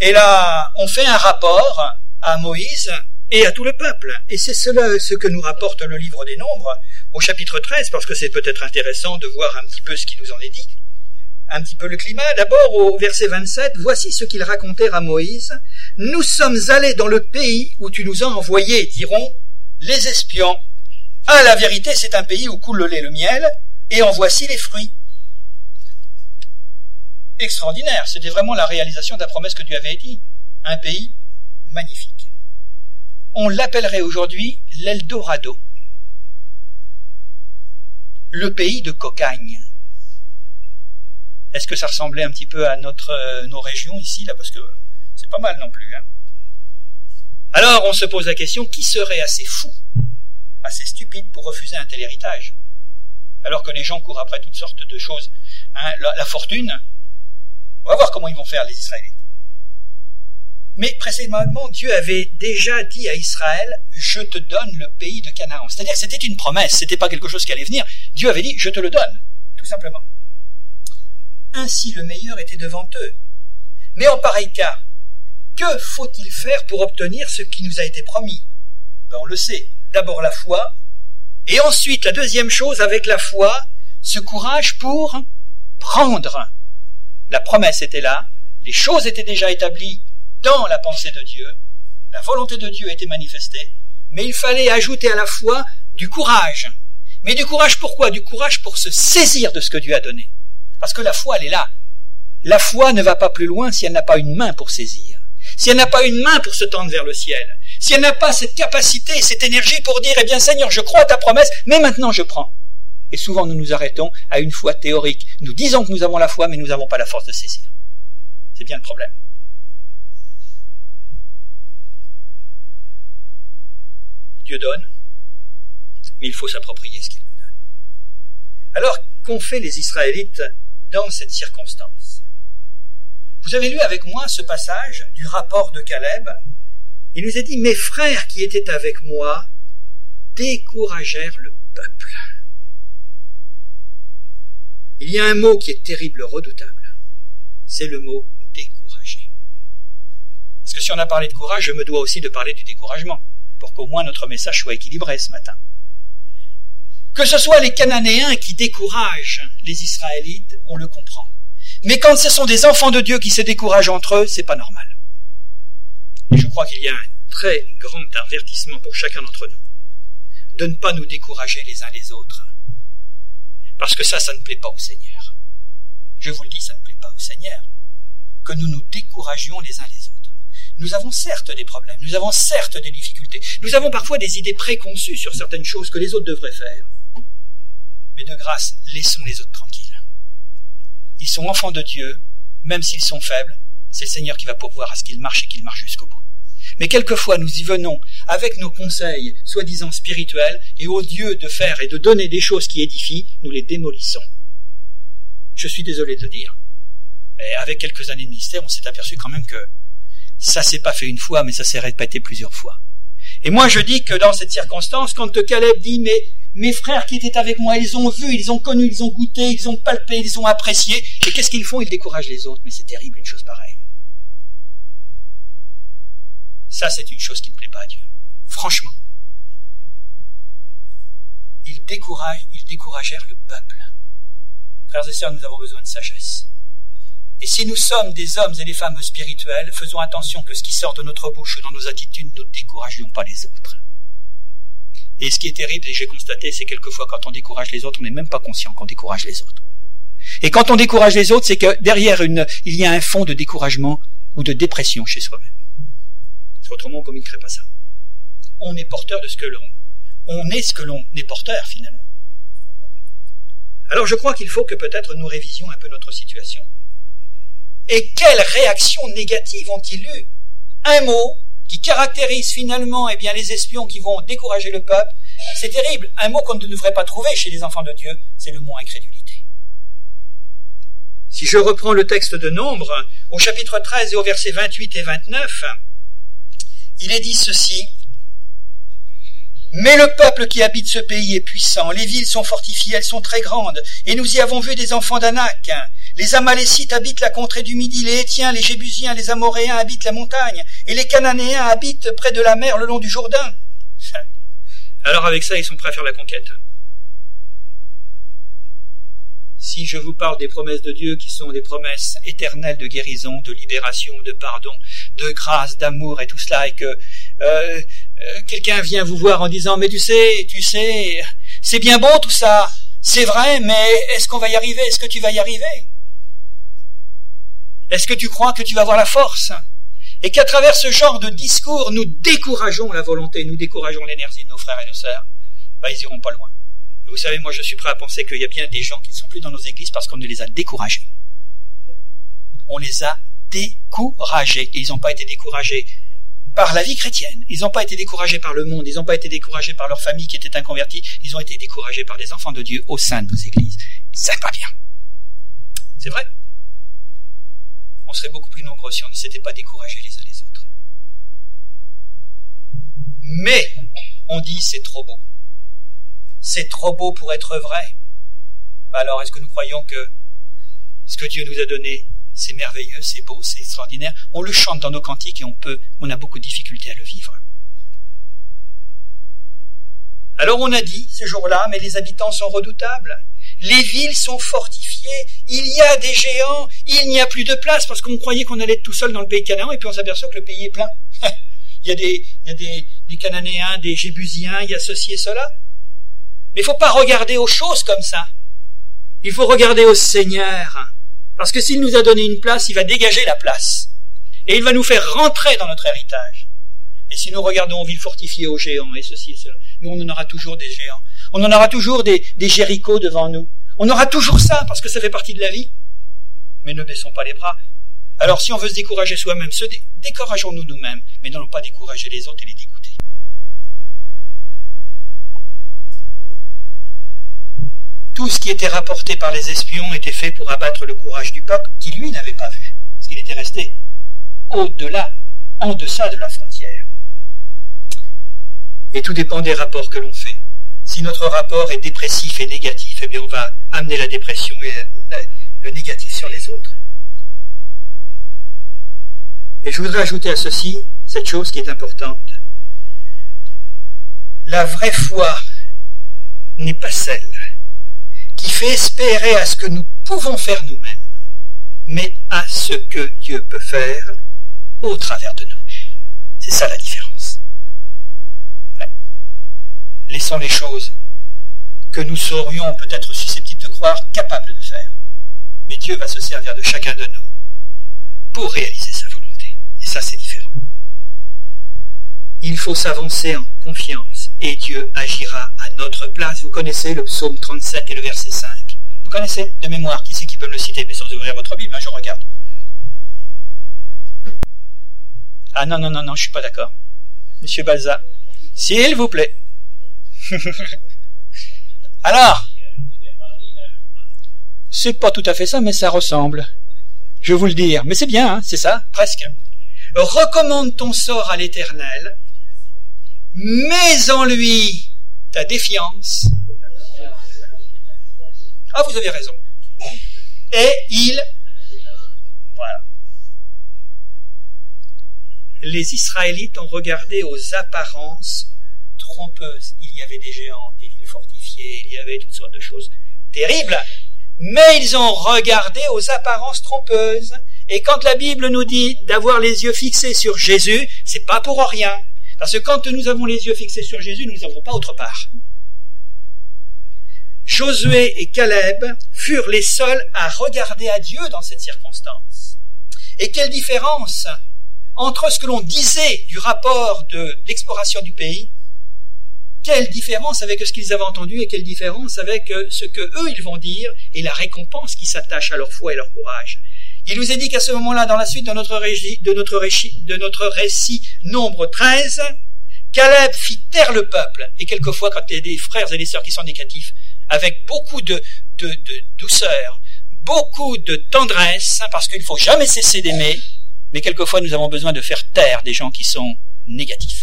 Et là, on fait un rapport à Moïse et à tout le peuple. Et c'est cela ce que nous rapporte le livre des Nombres au chapitre 13, parce que c'est peut-être intéressant de voir un petit peu ce qui nous en est dit. Un petit peu le climat. D'abord, au verset 27, voici ce qu'ils racontèrent à Moïse. Nous sommes allés dans le pays où tu nous as envoyés, diront les espions. Ah, la vérité, c'est un pays où coule le lait le miel, et en voici les fruits. Extraordinaire, c'était vraiment la réalisation de la promesse que Dieu avait dit. Un pays magnifique. On l'appellerait aujourd'hui l'Eldorado le pays de cocagne. Est-ce que ça ressemblait un petit peu à notre, euh, nos régions ici, là, parce que c'est pas mal non plus. Hein Alors on se pose la question, qui serait assez fou, assez stupide pour refuser un tel héritage? Alors que les gens courent après toutes sortes de choses. Hein, la fortune, on va voir comment ils vont faire les Israélites. Mais précédemment, Dieu avait déjà dit à Israël, je te donne le pays de Canaan. C'est-à-dire c'était une promesse, c'était pas quelque chose qui allait venir. Dieu avait dit, je te le donne, tout simplement. Ainsi le meilleur était devant eux. Mais en pareil cas, que faut-il faire pour obtenir ce qui nous a été promis? Ben, On le sait. D'abord la foi, et ensuite la deuxième chose, avec la foi, ce courage pour prendre. La promesse était là, les choses étaient déjà établies, dans la pensée de Dieu, la volonté de Dieu était manifestée, mais il fallait ajouter à la foi du courage. Mais du courage pourquoi? Du courage pour se saisir de ce que Dieu a donné. Parce que la foi, elle est là. La foi ne va pas plus loin si elle n'a pas une main pour saisir. Si elle n'a pas une main pour se tendre vers le ciel. Si elle n'a pas cette capacité, cette énergie pour dire, eh bien Seigneur, je crois à ta promesse, mais maintenant je prends. Et souvent nous nous arrêtons à une foi théorique. Nous disons que nous avons la foi, mais nous n'avons pas la force de saisir. C'est bien le problème. Donne, mais il faut s'approprier ce qu'il nous donne. Alors, qu'ont fait les Israélites dans cette circonstance? Vous avez lu avec moi ce passage du rapport de Caleb. Il nous a dit, mes frères qui étaient avec moi découragèrent le peuple. Il y a un mot qui est terrible, redoutable. C'est le mot décourager. Parce que si on a parlé de courage, je me dois aussi de parler du découragement pour qu'au moins notre message soit équilibré ce matin. Que ce soit les Cananéens qui découragent les Israélites, on le comprend. Mais quand ce sont des enfants de Dieu qui se découragent entre eux, c'est pas normal. Et je crois qu'il y a un très grand avertissement pour chacun d'entre nous de ne pas nous décourager les uns les autres. Parce que ça, ça ne plaît pas au Seigneur. Je vous le dis, ça ne plaît pas au Seigneur. Que nous nous découragions les uns les autres. Nous avons certes des problèmes, nous avons certes des difficultés, nous avons parfois des idées préconçues sur certaines choses que les autres devraient faire. Mais de grâce, laissons les autres tranquilles. ils sont enfants de Dieu, même s'ils sont faibles, c'est le Seigneur qui va pourvoir à ce qu'ils marchent et qu'ils marchent jusqu'au bout. Mais quelquefois nous y venons avec nos conseils soi-disant spirituels et au lieu de faire et de donner des choses qui édifient, nous les démolissons. Je suis désolé de le dire. Mais avec quelques années de ministère, on s'est aperçu quand même que ça s'est pas fait une fois, mais ça s'est répété plusieurs fois. Et moi je dis que dans cette circonstance, quand Caleb dit mais mes frères qui étaient avec moi, ils ont vu, ils ont connu, ils ont goûté, ils ont palpé, ils ont apprécié, et qu'est-ce qu'ils font? Ils découragent les autres. Mais c'est terrible une chose pareille. Ça, c'est une chose qui ne plaît pas à Dieu. Franchement. Ils découragent, ils découragèrent le peuple. Frères et sœurs, nous avons besoin de sagesse. Et si nous sommes des hommes et des femmes spirituels, faisons attention que ce qui sort de notre bouche dans nos attitudes ne découragions pas les autres. Et ce qui est terrible, et j'ai constaté, c'est quelquefois quand on décourage les autres, on n'est même pas conscient qu'on décourage les autres. Et quand on décourage les autres, c'est que derrière il y a un fond de découragement ou de dépression chez soi-même. Autrement, on ne communiquerait pas ça. On est porteur de ce que l'on, on est ce que l'on est porteur finalement. Alors je crois qu'il faut que peut-être nous révisions un peu notre situation. Et quelles réactions négatives ont-ils eu Un mot qui caractérise finalement eh les espions qui vont décourager le peuple, c'est terrible. Un mot qu'on ne devrait pas trouver chez les enfants de Dieu, c'est le mot incrédulité. Si je reprends le texte de Nombre, au chapitre 13 et au verset 28 et 29, il est dit ceci. Mais le peuple qui habite ce pays est puissant, les villes sont fortifiées, elles sont très grandes, et nous y avons vu des enfants d'Anak. Les Amalécites habitent la contrée du Midi, les Étiens, les Jébusiens, les Amoréens habitent la montagne, et les Cananéens habitent près de la mer le long du Jourdain. [LAUGHS] Alors avec ça, ils sont prêts à faire la conquête. Si je vous parle des promesses de Dieu qui sont des promesses éternelles de guérison, de libération, de pardon, de grâce, d'amour et tout cela, et que euh, euh, quelqu'un vient vous voir en disant mais tu sais, tu sais, c'est bien beau tout ça, c'est vrai, mais est-ce qu'on va y arriver? Est-ce que tu vas y arriver? Est-ce que tu crois que tu vas avoir la force? Et qu'à travers ce genre de discours, nous décourageons la volonté, nous décourageons l'énergie de nos frères et nos sœurs, bah, ils iront pas loin. vous savez, moi je suis prêt à penser qu'il y a bien des gens qui ne sont plus dans nos églises parce qu'on les a découragés. On les a découragés. Ils n'ont pas été découragés par la vie chrétienne. Ils n'ont pas été découragés par le monde. Ils n'ont pas été découragés par leur famille qui était inconvertie. Ils ont été découragés par des enfants de Dieu au sein de nos églises. C'est pas bien. C'est vrai? On serait beaucoup plus nombreux si on ne s'était pas découragés les uns les autres. Mais on dit c'est trop beau. C'est trop beau pour être vrai. Alors est-ce que nous croyons que ce que Dieu nous a donné c'est merveilleux, c'est beau, c'est extraordinaire? On le chante dans nos cantiques et on peut, on a beaucoup de difficultés à le vivre. Alors on a dit ce jour-là, mais les habitants sont redoutables. Les villes sont fortifiées, il y a des géants, il n'y a plus de place parce qu'on croyait qu'on allait être tout seul dans le pays Canaan et puis on s'aperçoit que le pays est plein. [LAUGHS] il y a, des, Cananéens, des Jébusiens, il y a ceci et cela. Mais il faut pas regarder aux choses comme ça. Il faut regarder au Seigneur. Parce que s'il nous a donné une place, il va dégager la place. Et il va nous faire rentrer dans notre héritage. Et si nous regardons aux villes fortifiées aux géants, et ceci et cela, nous, on en aura toujours des géants. On en aura toujours des, des devant nous. On aura toujours ça, parce que ça fait partie de la vie. Mais ne baissons pas les bras. Alors si on veut se décourager soi-même, se décourageons-nous nous-mêmes, mais n'allons pas décourager les autres et les dégoûter. Tout ce qui était rapporté par les espions était fait pour abattre le courage du peuple qui, lui, n'avait pas vu, parce qu'il était resté au-delà, en deçà de la frontière. Et tout dépend des rapports que l'on fait. Si notre rapport est dépressif et négatif, eh on va amener la dépression et le négatif sur les autres. Et je voudrais ajouter à ceci cette chose qui est importante. La vraie foi n'est pas celle qui fait espérer à ce que nous pouvons faire nous-mêmes, mais à ce que Dieu peut faire au travers de nous. C'est ça la différence. Laissons les choses que nous serions peut-être susceptibles de croire capables de faire. Mais Dieu va se servir de chacun de nous pour réaliser sa volonté. Et ça, c'est différent. Il faut s'avancer en confiance et Dieu agira à notre place. Vous connaissez le psaume 37 et le verset 5. Vous connaissez de mémoire Qui c'est qui peut me le citer Mais sans ouvrir votre Bible, hein, je regarde. Ah non, non, non, non, je suis pas d'accord. Monsieur Balza, s'il vous plaît. [LAUGHS] Alors, c'est pas tout à fait ça, mais ça ressemble. Je vous le dire. Mais c'est bien, hein, c'est ça, presque. Recommande ton sort à l'Éternel, mets en lui ta défiance. Ah, vous avez raison. Et il... Voilà. Les Israélites ont regardé aux apparences Il y avait des géants, des villes fortifiées, il y avait toutes sortes de choses terribles. Mais ils ont regardé aux apparences trompeuses. Et quand la Bible nous dit d'avoir les yeux fixés sur Jésus, c'est pas pour rien. Parce que quand nous avons les yeux fixés sur Jésus, nous n'avons pas autre part. Josué et Caleb furent les seuls à regarder à Dieu dans cette circonstance. Et quelle différence entre ce que l'on disait du rapport de l'exploration du pays, quelle différence avec ce qu'ils avaient entendu et quelle différence avec ce que eux ils vont dire et la récompense qui s'attache à leur foi et leur courage. Il nous est dit qu'à ce moment-là, dans la suite de notre, de notre, récit, de notre récit nombre 13, Caleb fit taire le peuple. Et quelquefois, quand il y a des frères et des sœurs qui sont négatifs, avec beaucoup de, de, de douceur, beaucoup de tendresse, hein, parce qu'il ne faut jamais cesser d'aimer, mais quelquefois nous avons besoin de faire taire des gens qui sont négatifs.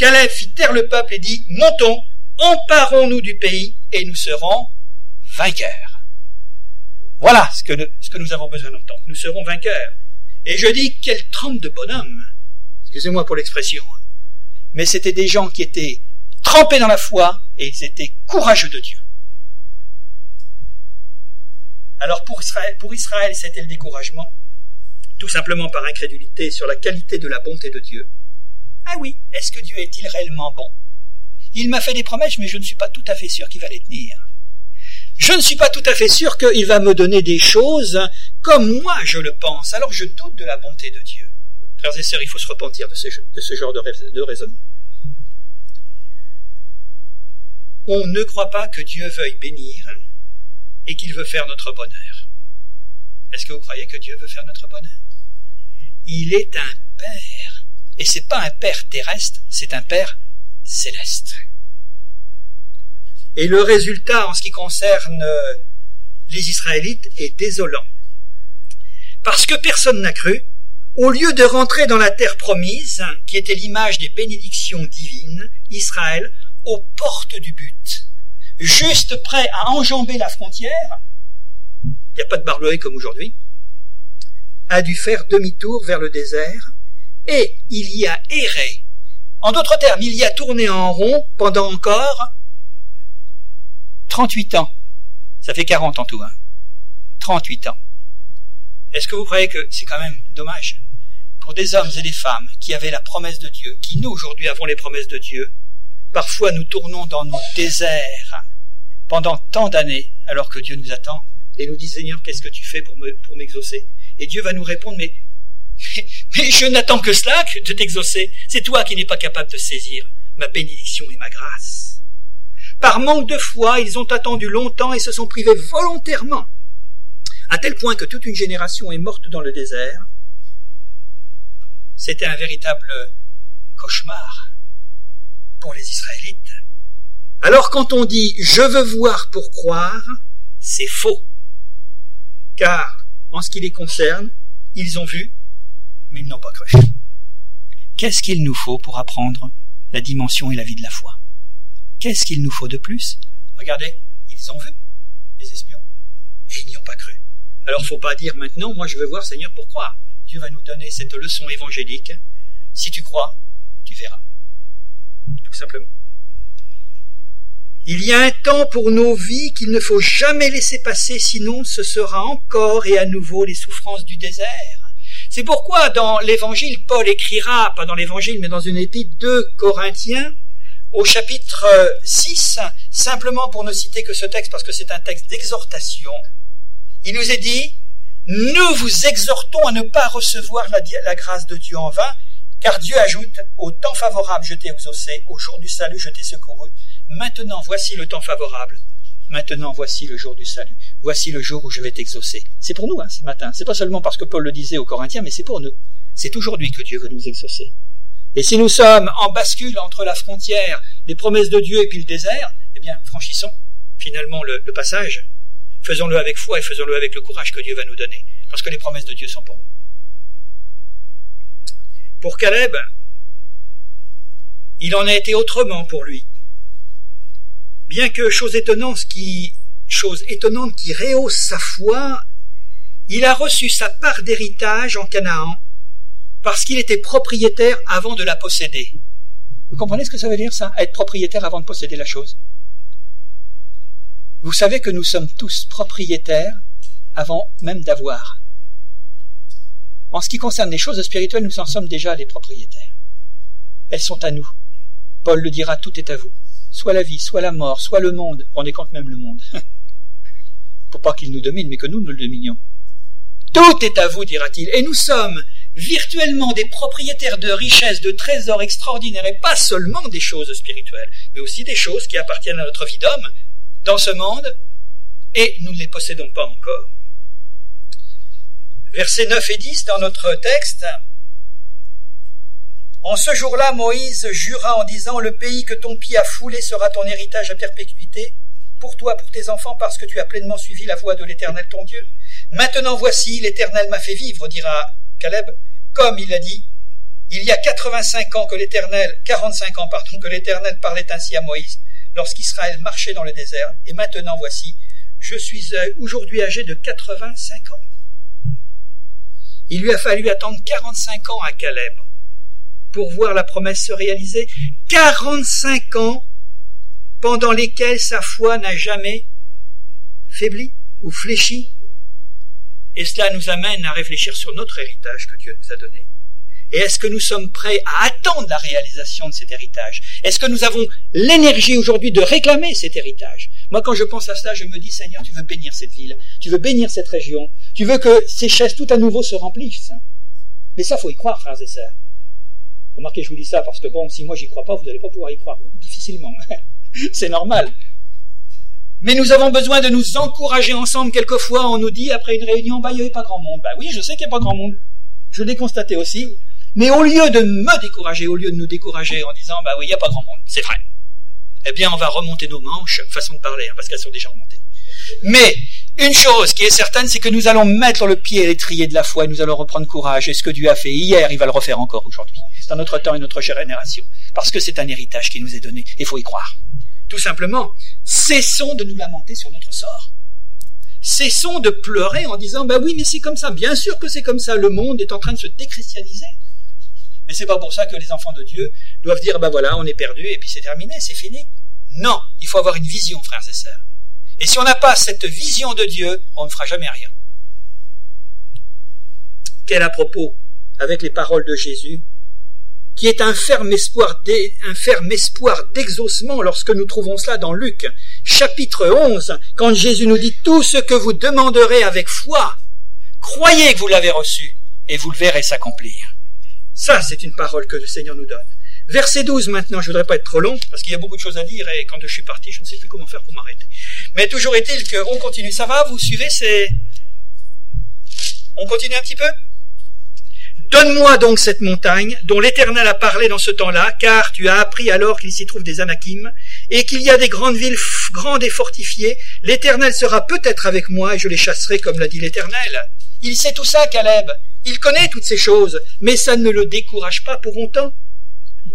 Caleb fit taire le peuple et dit, montons, emparons-nous du pays et nous serons vainqueurs. Voilà ce que, nous avons besoin d'entendre. Nous serons vainqueurs. Et je dis, quelle trempe de bonhomme. Excusez-moi pour l'expression. Mais c'était des gens qui étaient trempés dans la foi et ils étaient courageux de Dieu. Alors pour Israël, c'était le découragement, tout simplement par incrédulité sur la qualité de la bonté de Dieu. Ah oui, est-ce que Dieu est-il réellement bon? Il m'a fait des promesses, mais je ne suis pas tout à fait sûr qu'il va les tenir je ne suis pas tout à fait sûr qu'il va me donner des choses comme moi je le pense. Alors je doute de la bonté de Dieu. Frères et sœurs, il faut se repentir de ce, genre de, raisonnement. On ne croit pas que Dieu veuille bénir et qu'il veut faire notre bonheur. Est-ce que vous croyez que Dieu veut faire notre bonheur? Il est un Père. Et c'est pas un Père terrestre, c'est un Père céleste. Et le résultat en ce qui concerne euh, les Israélites est désolant. Parce que personne n'a cru, au lieu de rentrer dans la terre promise, qui était l'image des bénédictions divines, Israël, aux portes du but, juste prêt à enjamber la frontière, il n'y a pas de barbelé comme aujourd'hui, a dû faire demi-tour vers le désert, et il y a erré. En d'autres termes, il y a tourné en rond pendant encore 38 ans. Ça fait 40 en tout, hein. 38 ans. Est-ce que vous croyez que c'est quand même dommage pour des hommes et des femmes qui avaient la promesse de Dieu, qui nous aujourd'hui avons les promesses de Dieu, parfois nous tournons dans nos déserts pendant tant d'années alors que Dieu nous attend et nous dit Seigneur, qu'est-ce que tu fais pour pour m'exaucer? Et Dieu va nous répondre mais, [LAUGHS] mais je n'attends que cela de t'exaucer. C'est toi qui n'es pas capable de saisir ma bénédiction et ma grâce. Par manque de foi, ils ont attendu longtemps et se sont privés volontairement, à tel point que toute une génération est morte dans le désert. C'était un véritable cauchemar pour les Israélites. Alors quand on dit je veux voir pour croire, c'est faux. Car, en ce qui les concerne, ils ont vu, mais ils n'ont pas cru. Qu'est-ce qu'il nous faut pour apprendre la dimension et la vie de la foi? Qu'est-ce qu'il nous faut de plus? Regardez, ils ont vu, les espions, et ils n'y ont pas cru. Alors faut pas dire maintenant, moi je veux voir Seigneur pour croire. Dieu va nous donner cette leçon évangélique. Si tu crois, tu verras. Tout simplement. Il y a un temps pour nos vies qu'il ne faut jamais laisser passer, sinon ce sera encore et à nouveau les souffrances du désert. C'est pourquoi dans l'évangile, Paul écrira, pas dans l'évangile, mais dans une épître de Corinthiens, au chapitre 6, simplement pour ne citer que ce texte parce que c'est un texte d'exhortation, il nous est dit, nous vous exhortons à ne pas recevoir la, grâce de Dieu en vain, car Dieu ajoute, au temps favorable je t'ai exaucé, au jour du salut je t'ai secouru, maintenant voici le temps favorable, Maintenant, voici le jour du salut. Voici le jour où je vais t'exaucer. C'est pour nous, hein, ce matin. C'est pas seulement parce que Paul le disait aux Corinthiens, mais c'est pour nous. C'est aujourd'hui que Dieu veut nous exaucer. Et si nous sommes en bascule entre la frontière des promesses de Dieu et puis le désert, eh bien, franchissons finalement le, le passage. Faisons-le avec foi et faisons-le avec le courage que Dieu va nous donner, parce que les promesses de Dieu sont pour nous. Pour Caleb, il en a été autrement pour lui. Bien que chose étonnante qui, rehausse sa foi, il a reçu sa part d'héritage en Canaan parce qu'il était propriétaire avant de la posséder. Vous comprenez ce que ça veut dire ça, être propriétaire avant de posséder la chose Vous savez que nous sommes tous propriétaires avant même d'avoir. En ce qui concerne les choses spirituelles, nous en sommes déjà les propriétaires. Elles sont à nous. Paul le dira, tout est à vous. Soit la vie, soit la mort, soit le monde. On est compte même le monde. [LAUGHS] Pour pas qu'il nous domine, mais que nous, nous le dominions. Tout est à vous, dira-t-il. Et nous sommes virtuellement des propriétaires de richesses, de trésors extraordinaires, et pas seulement des choses spirituelles, mais aussi des choses qui appartiennent à notre vie d'homme dans ce monde, et nous ne les possédons pas encore. Versets 9 et 10 dans notre texte, en ce jour-là, Moïse jura en disant, Le pays que ton pied a foulé sera ton héritage à perpétuité, pour toi, pour tes enfants, parce que tu as pleinement suivi la voie de l'Éternel ton Dieu. Maintenant voici, l'Éternel m'a fait vivre, dira Caleb, comme il a dit. Il y a 85 ans que l'Éternel, 45 ans, pardon, que l'Éternel parlait ainsi à Moïse, lorsqu'Israël marchait dans le désert, et maintenant voici, je suis euh, aujourd'hui âgé de 85 ans. Il lui a fallu attendre 45 ans à Caleb pour voir la promesse se réaliser. 45 ans pendant lesquels sa foi n'a jamais faibli ou fléchi. Et cela nous amène à réfléchir sur notre héritage que Dieu nous a donné. Et est-ce que nous sommes prêts à attendre la réalisation de cet héritage? Est-ce que nous avons l'énergie aujourd'hui de réclamer cet héritage? Moi, quand je pense à cela, je me dis, Seigneur, tu veux bénir cette ville, tu veux bénir cette région, tu veux que ces chaises tout à nouveau se remplissent. Mais ça, faut y croire, frères et sœurs. Remarquez, je vous dis ça parce que bon, si moi j'y crois pas, vous n'allez pas pouvoir y croire. Difficilement. [LAUGHS] C'est normal. Mais nous avons besoin de nous encourager ensemble. Quelquefois, on nous dit après une réunion, bah, il n'y avait pas grand monde. Bah oui, je sais qu'il n'y a pas grand monde. Je l'ai constaté aussi. Mais au lieu de me décourager, au lieu de nous décourager en disant, bah oui, il n'y a pas grand monde, c'est vrai. Eh bien, on va remonter nos manches, façon de parler, hein, parce qu'elles sont déjà remontées. Mais, une chose qui est certaine, c'est que nous allons mettre le pied à l'étrier de la foi et nous allons reprendre courage. Et ce que Dieu a fait hier, il va le refaire encore aujourd'hui dans notre temps et notre génération. Parce que c'est un héritage qui nous est donné. Il faut y croire. Tout simplement, cessons de nous lamenter sur notre sort. Cessons de pleurer en disant, bah oui, mais c'est comme ça. Bien sûr que c'est comme ça. Le monde est en train de se déchristianiser. Mais c'est pas pour ça que les enfants de Dieu doivent dire, bah voilà, on est perdu et puis c'est terminé, c'est fini. Non, il faut avoir une vision, frères et sœurs. Et si on n'a pas cette vision de Dieu, on ne fera jamais rien. Quel à propos avec les paroles de Jésus qui est un ferme espoir d'exaucement lorsque nous trouvons cela dans Luc, chapitre 11, quand Jésus nous dit tout ce que vous demanderez avec foi, croyez que vous l'avez reçu et vous le verrez s'accomplir. Ça, c'est une parole que le Seigneur nous donne. Verset 12 maintenant, je voudrais pas être trop long, parce qu'il y a beaucoup de choses à dire, et quand je suis parti, je ne sais plus comment faire pour m'arrêter. Mais toujours est-il qu'on continue. Ça va, vous suivez C'est... On continue un petit peu? Donne-moi donc cette montagne dont l'Éternel a parlé dans ce temps-là, car tu as appris alors qu'il s'y trouve des Anakim, et qu'il y a des grandes villes grandes et fortifiées. L'Éternel sera peut-être avec moi, et je les chasserai comme l'a dit l'Éternel. Il sait tout ça, Caleb. Il connaît toutes ces choses, mais ça ne le décourage pas pour autant.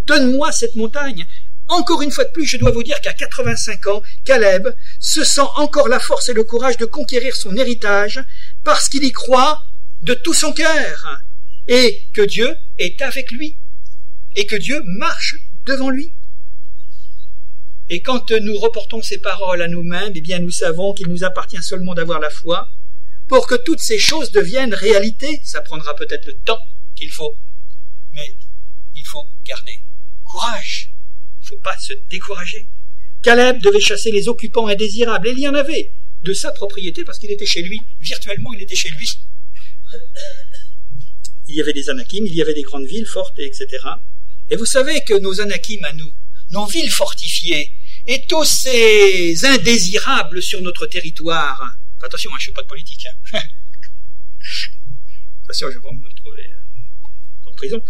Donne-moi cette montagne. Encore une fois de plus, je dois vous dire qu'à 85 ans, Caleb se sent encore la force et le courage de conquérir son héritage parce qu'il y croit de tout son cœur et que Dieu est avec lui, et que Dieu marche devant lui. Et quand nous reportons ces paroles à nous-mêmes, eh bien nous savons qu'il nous appartient seulement d'avoir la foi pour que toutes ces choses deviennent réalité. Ça prendra peut-être le temps qu'il faut, mais il faut garder courage. Il ne faut pas se décourager. Caleb devait chasser les occupants indésirables, il y en avait de sa propriété parce qu'il était chez lui. Virtuellement, il était chez lui il y avait des anakim, il y avait des grandes villes fortes, etc. Et vous savez que nos anakim à nous, nos villes fortifiées, et tous ces indésirables sur notre territoire. Attention, hein, je ne fais pas de politique. Hein. [LAUGHS] Attention, je vais me retrouver euh, en prison.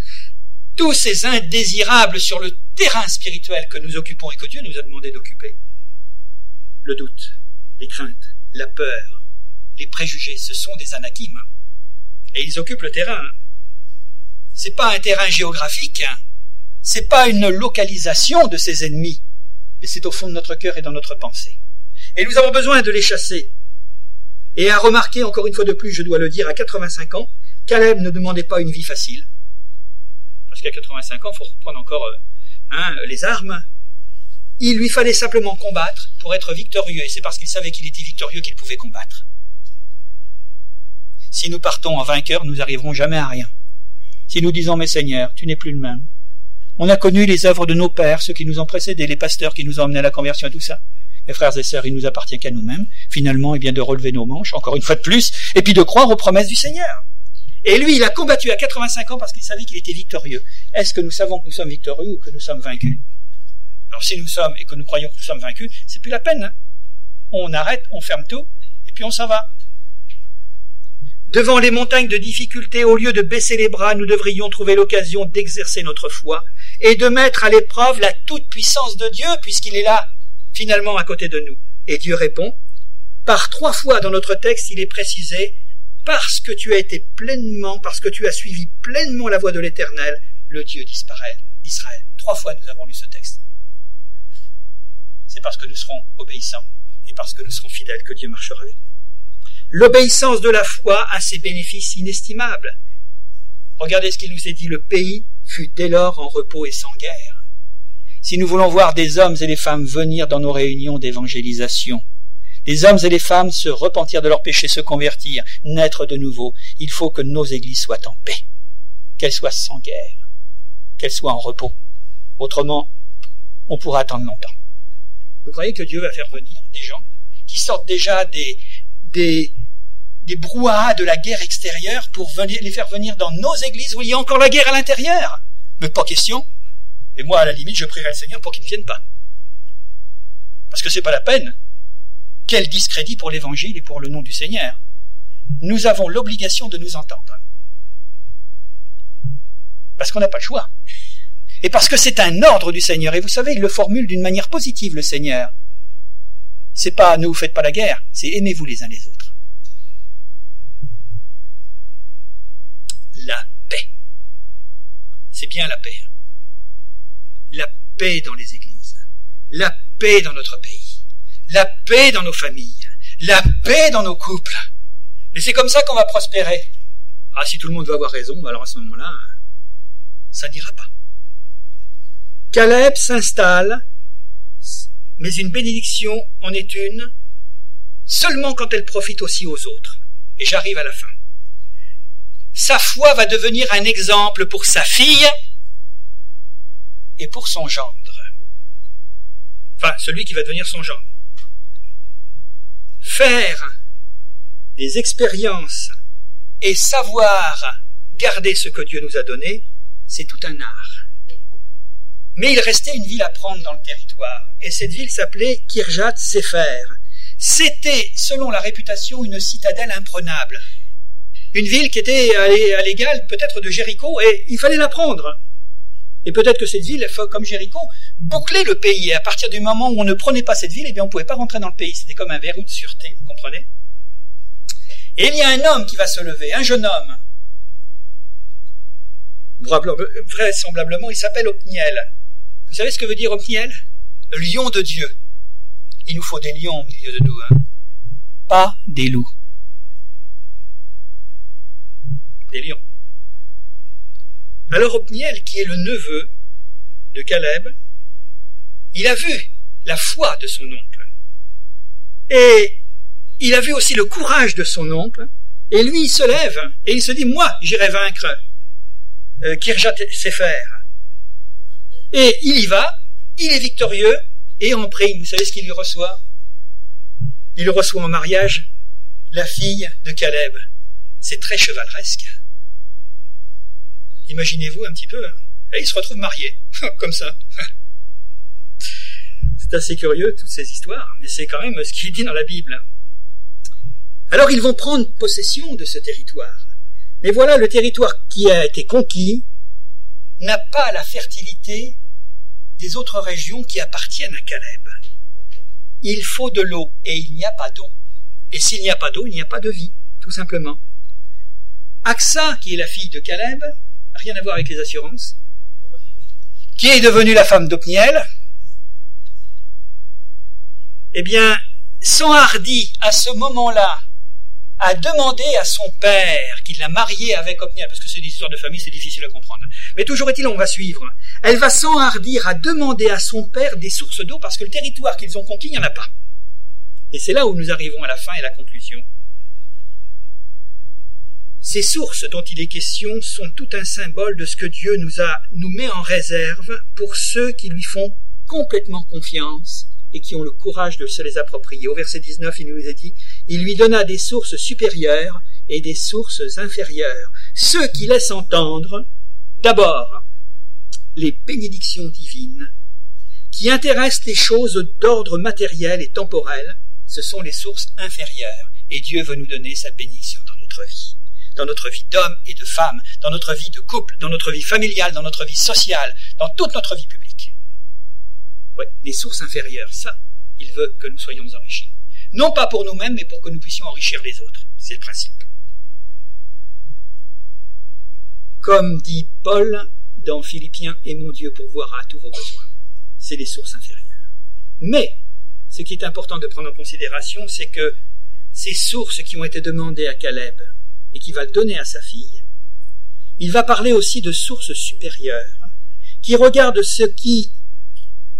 Tous ces indésirables sur le terrain spirituel que nous occupons et que Dieu nous a demandé d'occuper. Le doute, les craintes, la peur, les préjugés, ce sont des anakimes. Et ils occupent le terrain. C'est pas un terrain géographique, hein. c'est pas une localisation de ces ennemis, mais c'est au fond de notre cœur et dans notre pensée. Et nous avons besoin de les chasser. Et à remarquer, encore une fois de plus, je dois le dire, à 85 ans, Caleb ne demandait pas une vie facile. Parce qu'à 85 ans, il faut reprendre encore euh, hein, les armes. Il lui fallait simplement combattre pour être victorieux. Et c'est parce qu'il savait qu'il était victorieux qu'il pouvait combattre. Si nous partons en vainqueur, nous n'arriverons jamais à rien. Si nous disons, mais Seigneur, tu n'es plus le même. On a connu les œuvres de nos pères, ceux qui nous ont précédés, les pasteurs qui nous ont emmenés à la conversion et tout ça. Mes frères et sœurs, il nous appartient qu'à nous-mêmes, finalement, et bien de relever nos manches, encore une fois de plus, et puis de croire aux promesses du Seigneur. Et lui, il a combattu à 85 ans parce qu'il savait qu'il était victorieux. Est-ce que nous savons que nous sommes victorieux ou que nous sommes vaincus? Alors si nous sommes et que nous croyons que nous sommes vaincus, c'est plus la peine. Hein. on arrête, on ferme tout, et puis on s'en va. Devant les montagnes de difficultés, au lieu de baisser les bras, nous devrions trouver l'occasion d'exercer notre foi et de mettre à l'épreuve la toute-puissance de Dieu, puisqu'il est là, finalement, à côté de nous. Et Dieu répond, par trois fois dans notre texte, il est précisé, parce que tu as été pleinement, parce que tu as suivi pleinement la voie de l'Éternel, le Dieu d'Israël. Trois fois nous avons lu ce texte. C'est parce que nous serons obéissants et parce que nous serons fidèles que Dieu marchera avec nous. L'obéissance de la foi a ses bénéfices inestimables. Regardez ce qu'il nous est dit, le pays fut dès lors en repos et sans guerre. Si nous voulons voir des hommes et des femmes venir dans nos réunions d'évangélisation, des hommes et des femmes se repentir de leurs péchés, se convertir, naître de nouveau, il faut que nos églises soient en paix, qu'elles soient sans guerre, qu'elles soient en repos. Autrement, on pourra attendre longtemps. Vous croyez que Dieu va faire venir des gens qui sortent déjà des, des, des brouhahas de la guerre extérieure pour les faire venir dans nos églises où il y a encore la guerre à l'intérieur. Mais pas question. Et moi, à la limite, je prierai le Seigneur pour qu'il ne vienne pas. Parce que c'est pas la peine. Quel discrédit pour l'évangile et pour le nom du Seigneur. Nous avons l'obligation de nous entendre. Parce qu'on n'a pas le choix. Et parce que c'est un ordre du Seigneur. Et vous savez, il le formule d'une manière positive, le Seigneur c'est pas ne vous faites pas la guerre, c'est aimez-vous les uns les autres. La paix. C'est bien la paix. La paix dans les églises. La paix dans notre pays. La paix dans nos familles. La paix dans nos couples. Et c'est comme ça qu'on va prospérer. Ah, si tout le monde va avoir raison, alors à ce moment-là, ça n'ira pas. Caleb s'installe mais une bénédiction en est une seulement quand elle profite aussi aux autres. Et j'arrive à la fin. Sa foi va devenir un exemple pour sa fille et pour son gendre. Enfin, celui qui va devenir son gendre. Faire des expériences et savoir garder ce que Dieu nous a donné, c'est tout un art. Mais il restait une ville à prendre dans le territoire, et cette ville s'appelait Kirjat Sefer. C'était, selon la réputation, une citadelle imprenable. Une ville qui était à l'égal peut-être de Jéricho, et il fallait la prendre. Et peut-être que cette ville, comme Jéricho, bouclait le pays. Et à partir du moment où on ne prenait pas cette ville, eh bien, on ne pouvait pas rentrer dans le pays. C'était comme un verrou de sûreté, vous comprenez? Et il y a un homme qui va se lever, un jeune homme. Vraisemblablement, il s'appelle Opniel. Vous savez ce que veut dire Othniel Lion de Dieu. Il nous faut des lions au milieu de nous, hein. pas des loups. Alors Othniel, qui est le neveu de Caleb, il a vu la foi de son oncle. Et il a vu aussi le courage de son oncle. Et lui, il se lève et il se dit, moi, j'irai vaincre euh, Kirjat Sefer. Et il y va, il est victorieux, et en prime, vous savez ce qu'il lui reçoit? Il reçoit en mariage la fille de Caleb. C'est très chevaleresque. Imaginez-vous un petit peu. Hein. Et il se retrouve marié, [LAUGHS] comme ça. [LAUGHS] C'est assez curieux, toutes ces histoires, mais c'est quand même ce qui est dit dans la Bible. Alors ils vont prendre possession de ce territoire. Mais voilà, le territoire qui a été conquis n'a pas la fertilité des autres régions qui appartiennent à Caleb. Il faut de l'eau et il n'y a pas d'eau. Et s'il n'y a pas d'eau, il n'y a pas de vie, tout simplement. Axa, qui est la fille de Caleb, rien à voir avec les assurances, qui est devenue la femme d'Opniel, eh bien, s'enhardit à ce moment-là à demander à son père qu'il l'a mariée avec Opniel, parce que c'est des histoires de famille, c'est difficile à comprendre. Mais toujours est-il, on va suivre. Elle va s'enhardir à demander à son père des sources d'eau, parce que le territoire qu'ils ont conquis, il n'y en a pas. Et c'est là où nous arrivons à la fin et la conclusion. Ces sources dont il est question sont tout un symbole de ce que Dieu nous a, nous met en réserve pour ceux qui lui font complètement confiance et qui ont le courage de se les approprier. Au verset 19, il nous a dit, il lui donna des sources supérieures et des sources inférieures, ceux qui laissent entendre, d'abord, les bénédictions divines, qui intéressent les choses d'ordre matériel et temporel, ce sont les sources inférieures, et Dieu veut nous donner sa bénédiction dans notre vie dans notre vie d'homme et de femme, dans notre vie de couple, dans notre vie familiale, dans notre vie sociale, dans toute notre vie publique. Oui, les sources inférieures, ça, il veut que nous soyons enrichis. Non pas pour nous-mêmes, mais pour que nous puissions enrichir les autres. C'est le principe. Comme dit Paul dans Philippiens, et mon Dieu pourvoira à tous vos besoins. C'est les sources inférieures. Mais, ce qui est important de prendre en considération, c'est que ces sources qui ont été demandées à Caleb et qui va donner à sa fille, il va parler aussi de sources supérieures, qui regardent ce qui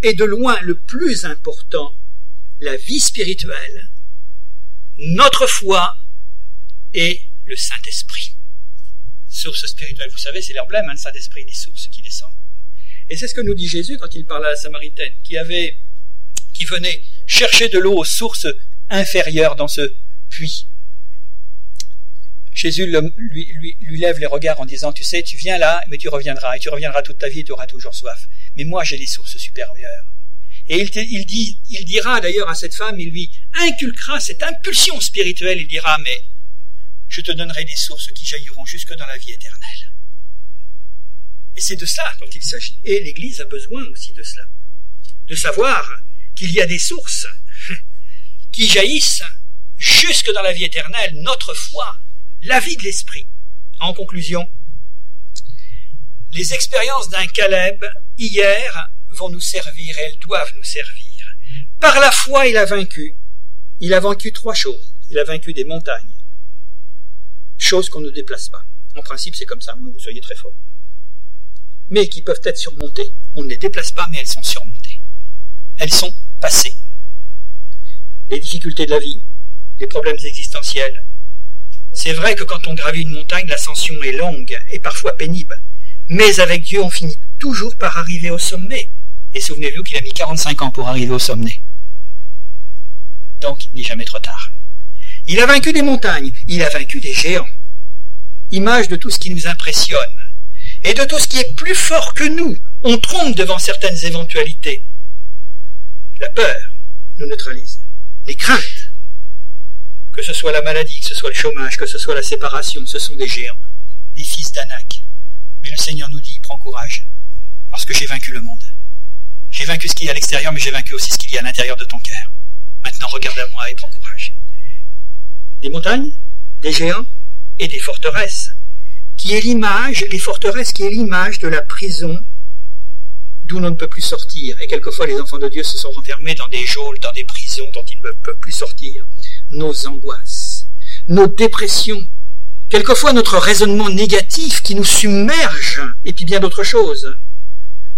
est de loin le plus important, la vie spirituelle, notre foi et le Saint-Esprit. Source spirituelle, vous savez, c'est l'emblème, hein, le Saint-Esprit, des sources qui descendent. Et c'est ce que nous dit Jésus quand il parle à la Samaritaine, qui avait, qui venait chercher de l'eau aux sources inférieures dans ce puits. Jésus lui, lève les regards en disant, tu sais, tu viens là, mais tu reviendras, et tu reviendras toute ta vie et tu auras toujours soif. Mais moi, j'ai les sources supérieures. Et il, il, dit, il dira d'ailleurs à cette femme, il lui inculquera cette impulsion spirituelle, il dira, mais je te donnerai des sources qui jailliront jusque dans la vie éternelle. Et c'est de cela dont il s'agit. Et l'Église a besoin aussi de cela. De savoir qu'il y a des sources [LAUGHS] qui jaillissent jusque dans la vie éternelle, notre foi, la vie de l'esprit. En conclusion, les expériences d'un Caleb hier vont nous servir, elles doivent nous servir. Par la foi, il a vaincu. Il a vaincu trois choses. Il a vaincu des montagnes, choses qu'on ne déplace pas. En principe, c'est comme ça, vous soyez très fort. Mais qui peuvent être surmontées. On ne les déplace pas, mais elles sont surmontées. Elles sont passées. Les difficultés de la vie, les problèmes existentiels, c'est vrai que quand on gravit une montagne, l'ascension est longue et parfois pénible. Mais avec Dieu, on finit toujours par arriver au sommet. Et souvenez-vous qu'il a mis 45 ans pour arriver au sommet. Donc, il n'est jamais trop tard. Il a vaincu des montagnes, il a vaincu des géants. Image de tout ce qui nous impressionne et de tout ce qui est plus fort que nous. On trompe devant certaines éventualités. La peur nous neutralise. Les craintes que ce soit la maladie, que ce soit le chômage, que ce soit la séparation, ce sont des géants, des fils d'Anak. Mais le Seigneur nous dit, prends courage, parce que j'ai vaincu le monde. J'ai vaincu ce qu'il y a à l'extérieur, mais j'ai vaincu aussi ce qu'il y a à l'intérieur de ton cœur. Maintenant, regarde à moi et prends courage. Des montagnes, des géants et des forteresses, qui est l'image, les forteresses qui est l'image de la prison d'où l'on ne peut plus sortir. Et quelquefois, les enfants de Dieu se sont enfermés dans des geôles, dans des prisons dont ils ne peuvent plus sortir nos angoisses, nos dépressions, quelquefois notre raisonnement négatif qui nous submerge, et puis bien d'autres choses.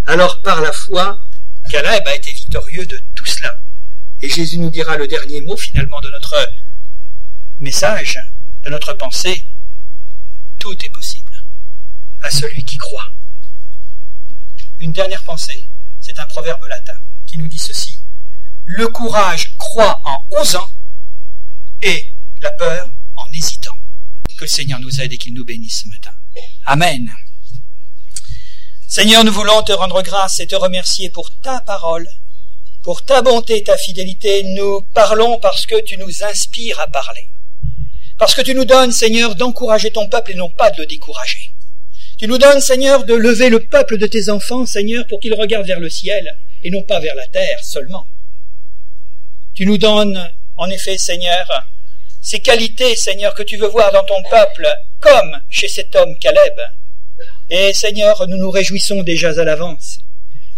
Alors par la foi, Caleb a été victorieux de tout cela. Et Jésus nous dira le dernier mot finalement de notre message, de notre pensée. Tout est possible à celui qui croit. Une dernière pensée, c'est un proverbe latin qui nous dit ceci. Le courage croit en osant et la peur en hésitant. Que le Seigneur nous aide et qu'il nous bénisse ce matin. Amen. Seigneur, nous voulons te rendre grâce et te remercier pour ta parole, pour ta bonté ta fidélité. Nous parlons parce que tu nous inspires à parler. Parce que tu nous donnes, Seigneur, d'encourager ton peuple et non pas de le décourager. Tu nous donnes, Seigneur, de lever le peuple de tes enfants, Seigneur, pour qu'ils regardent vers le ciel et non pas vers la terre seulement. Tu nous donnes, en effet, Seigneur, ces qualités, Seigneur, que tu veux voir dans ton peuple, comme chez cet homme Caleb. Et, Seigneur, nous nous réjouissons déjà à l'avance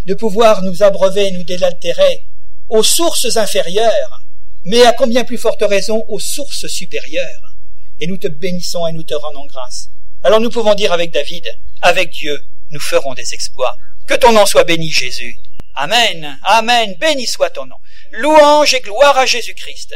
de pouvoir nous abreuver nous délaltérer aux sources inférieures, mais à combien plus forte raison aux sources supérieures. Et nous te bénissons et nous te rendons grâce. Alors nous pouvons dire avec David, avec Dieu, nous ferons des exploits. Que ton nom soit béni, Jésus. Amen, Amen, béni soit ton nom. Louange et gloire à Jésus-Christ.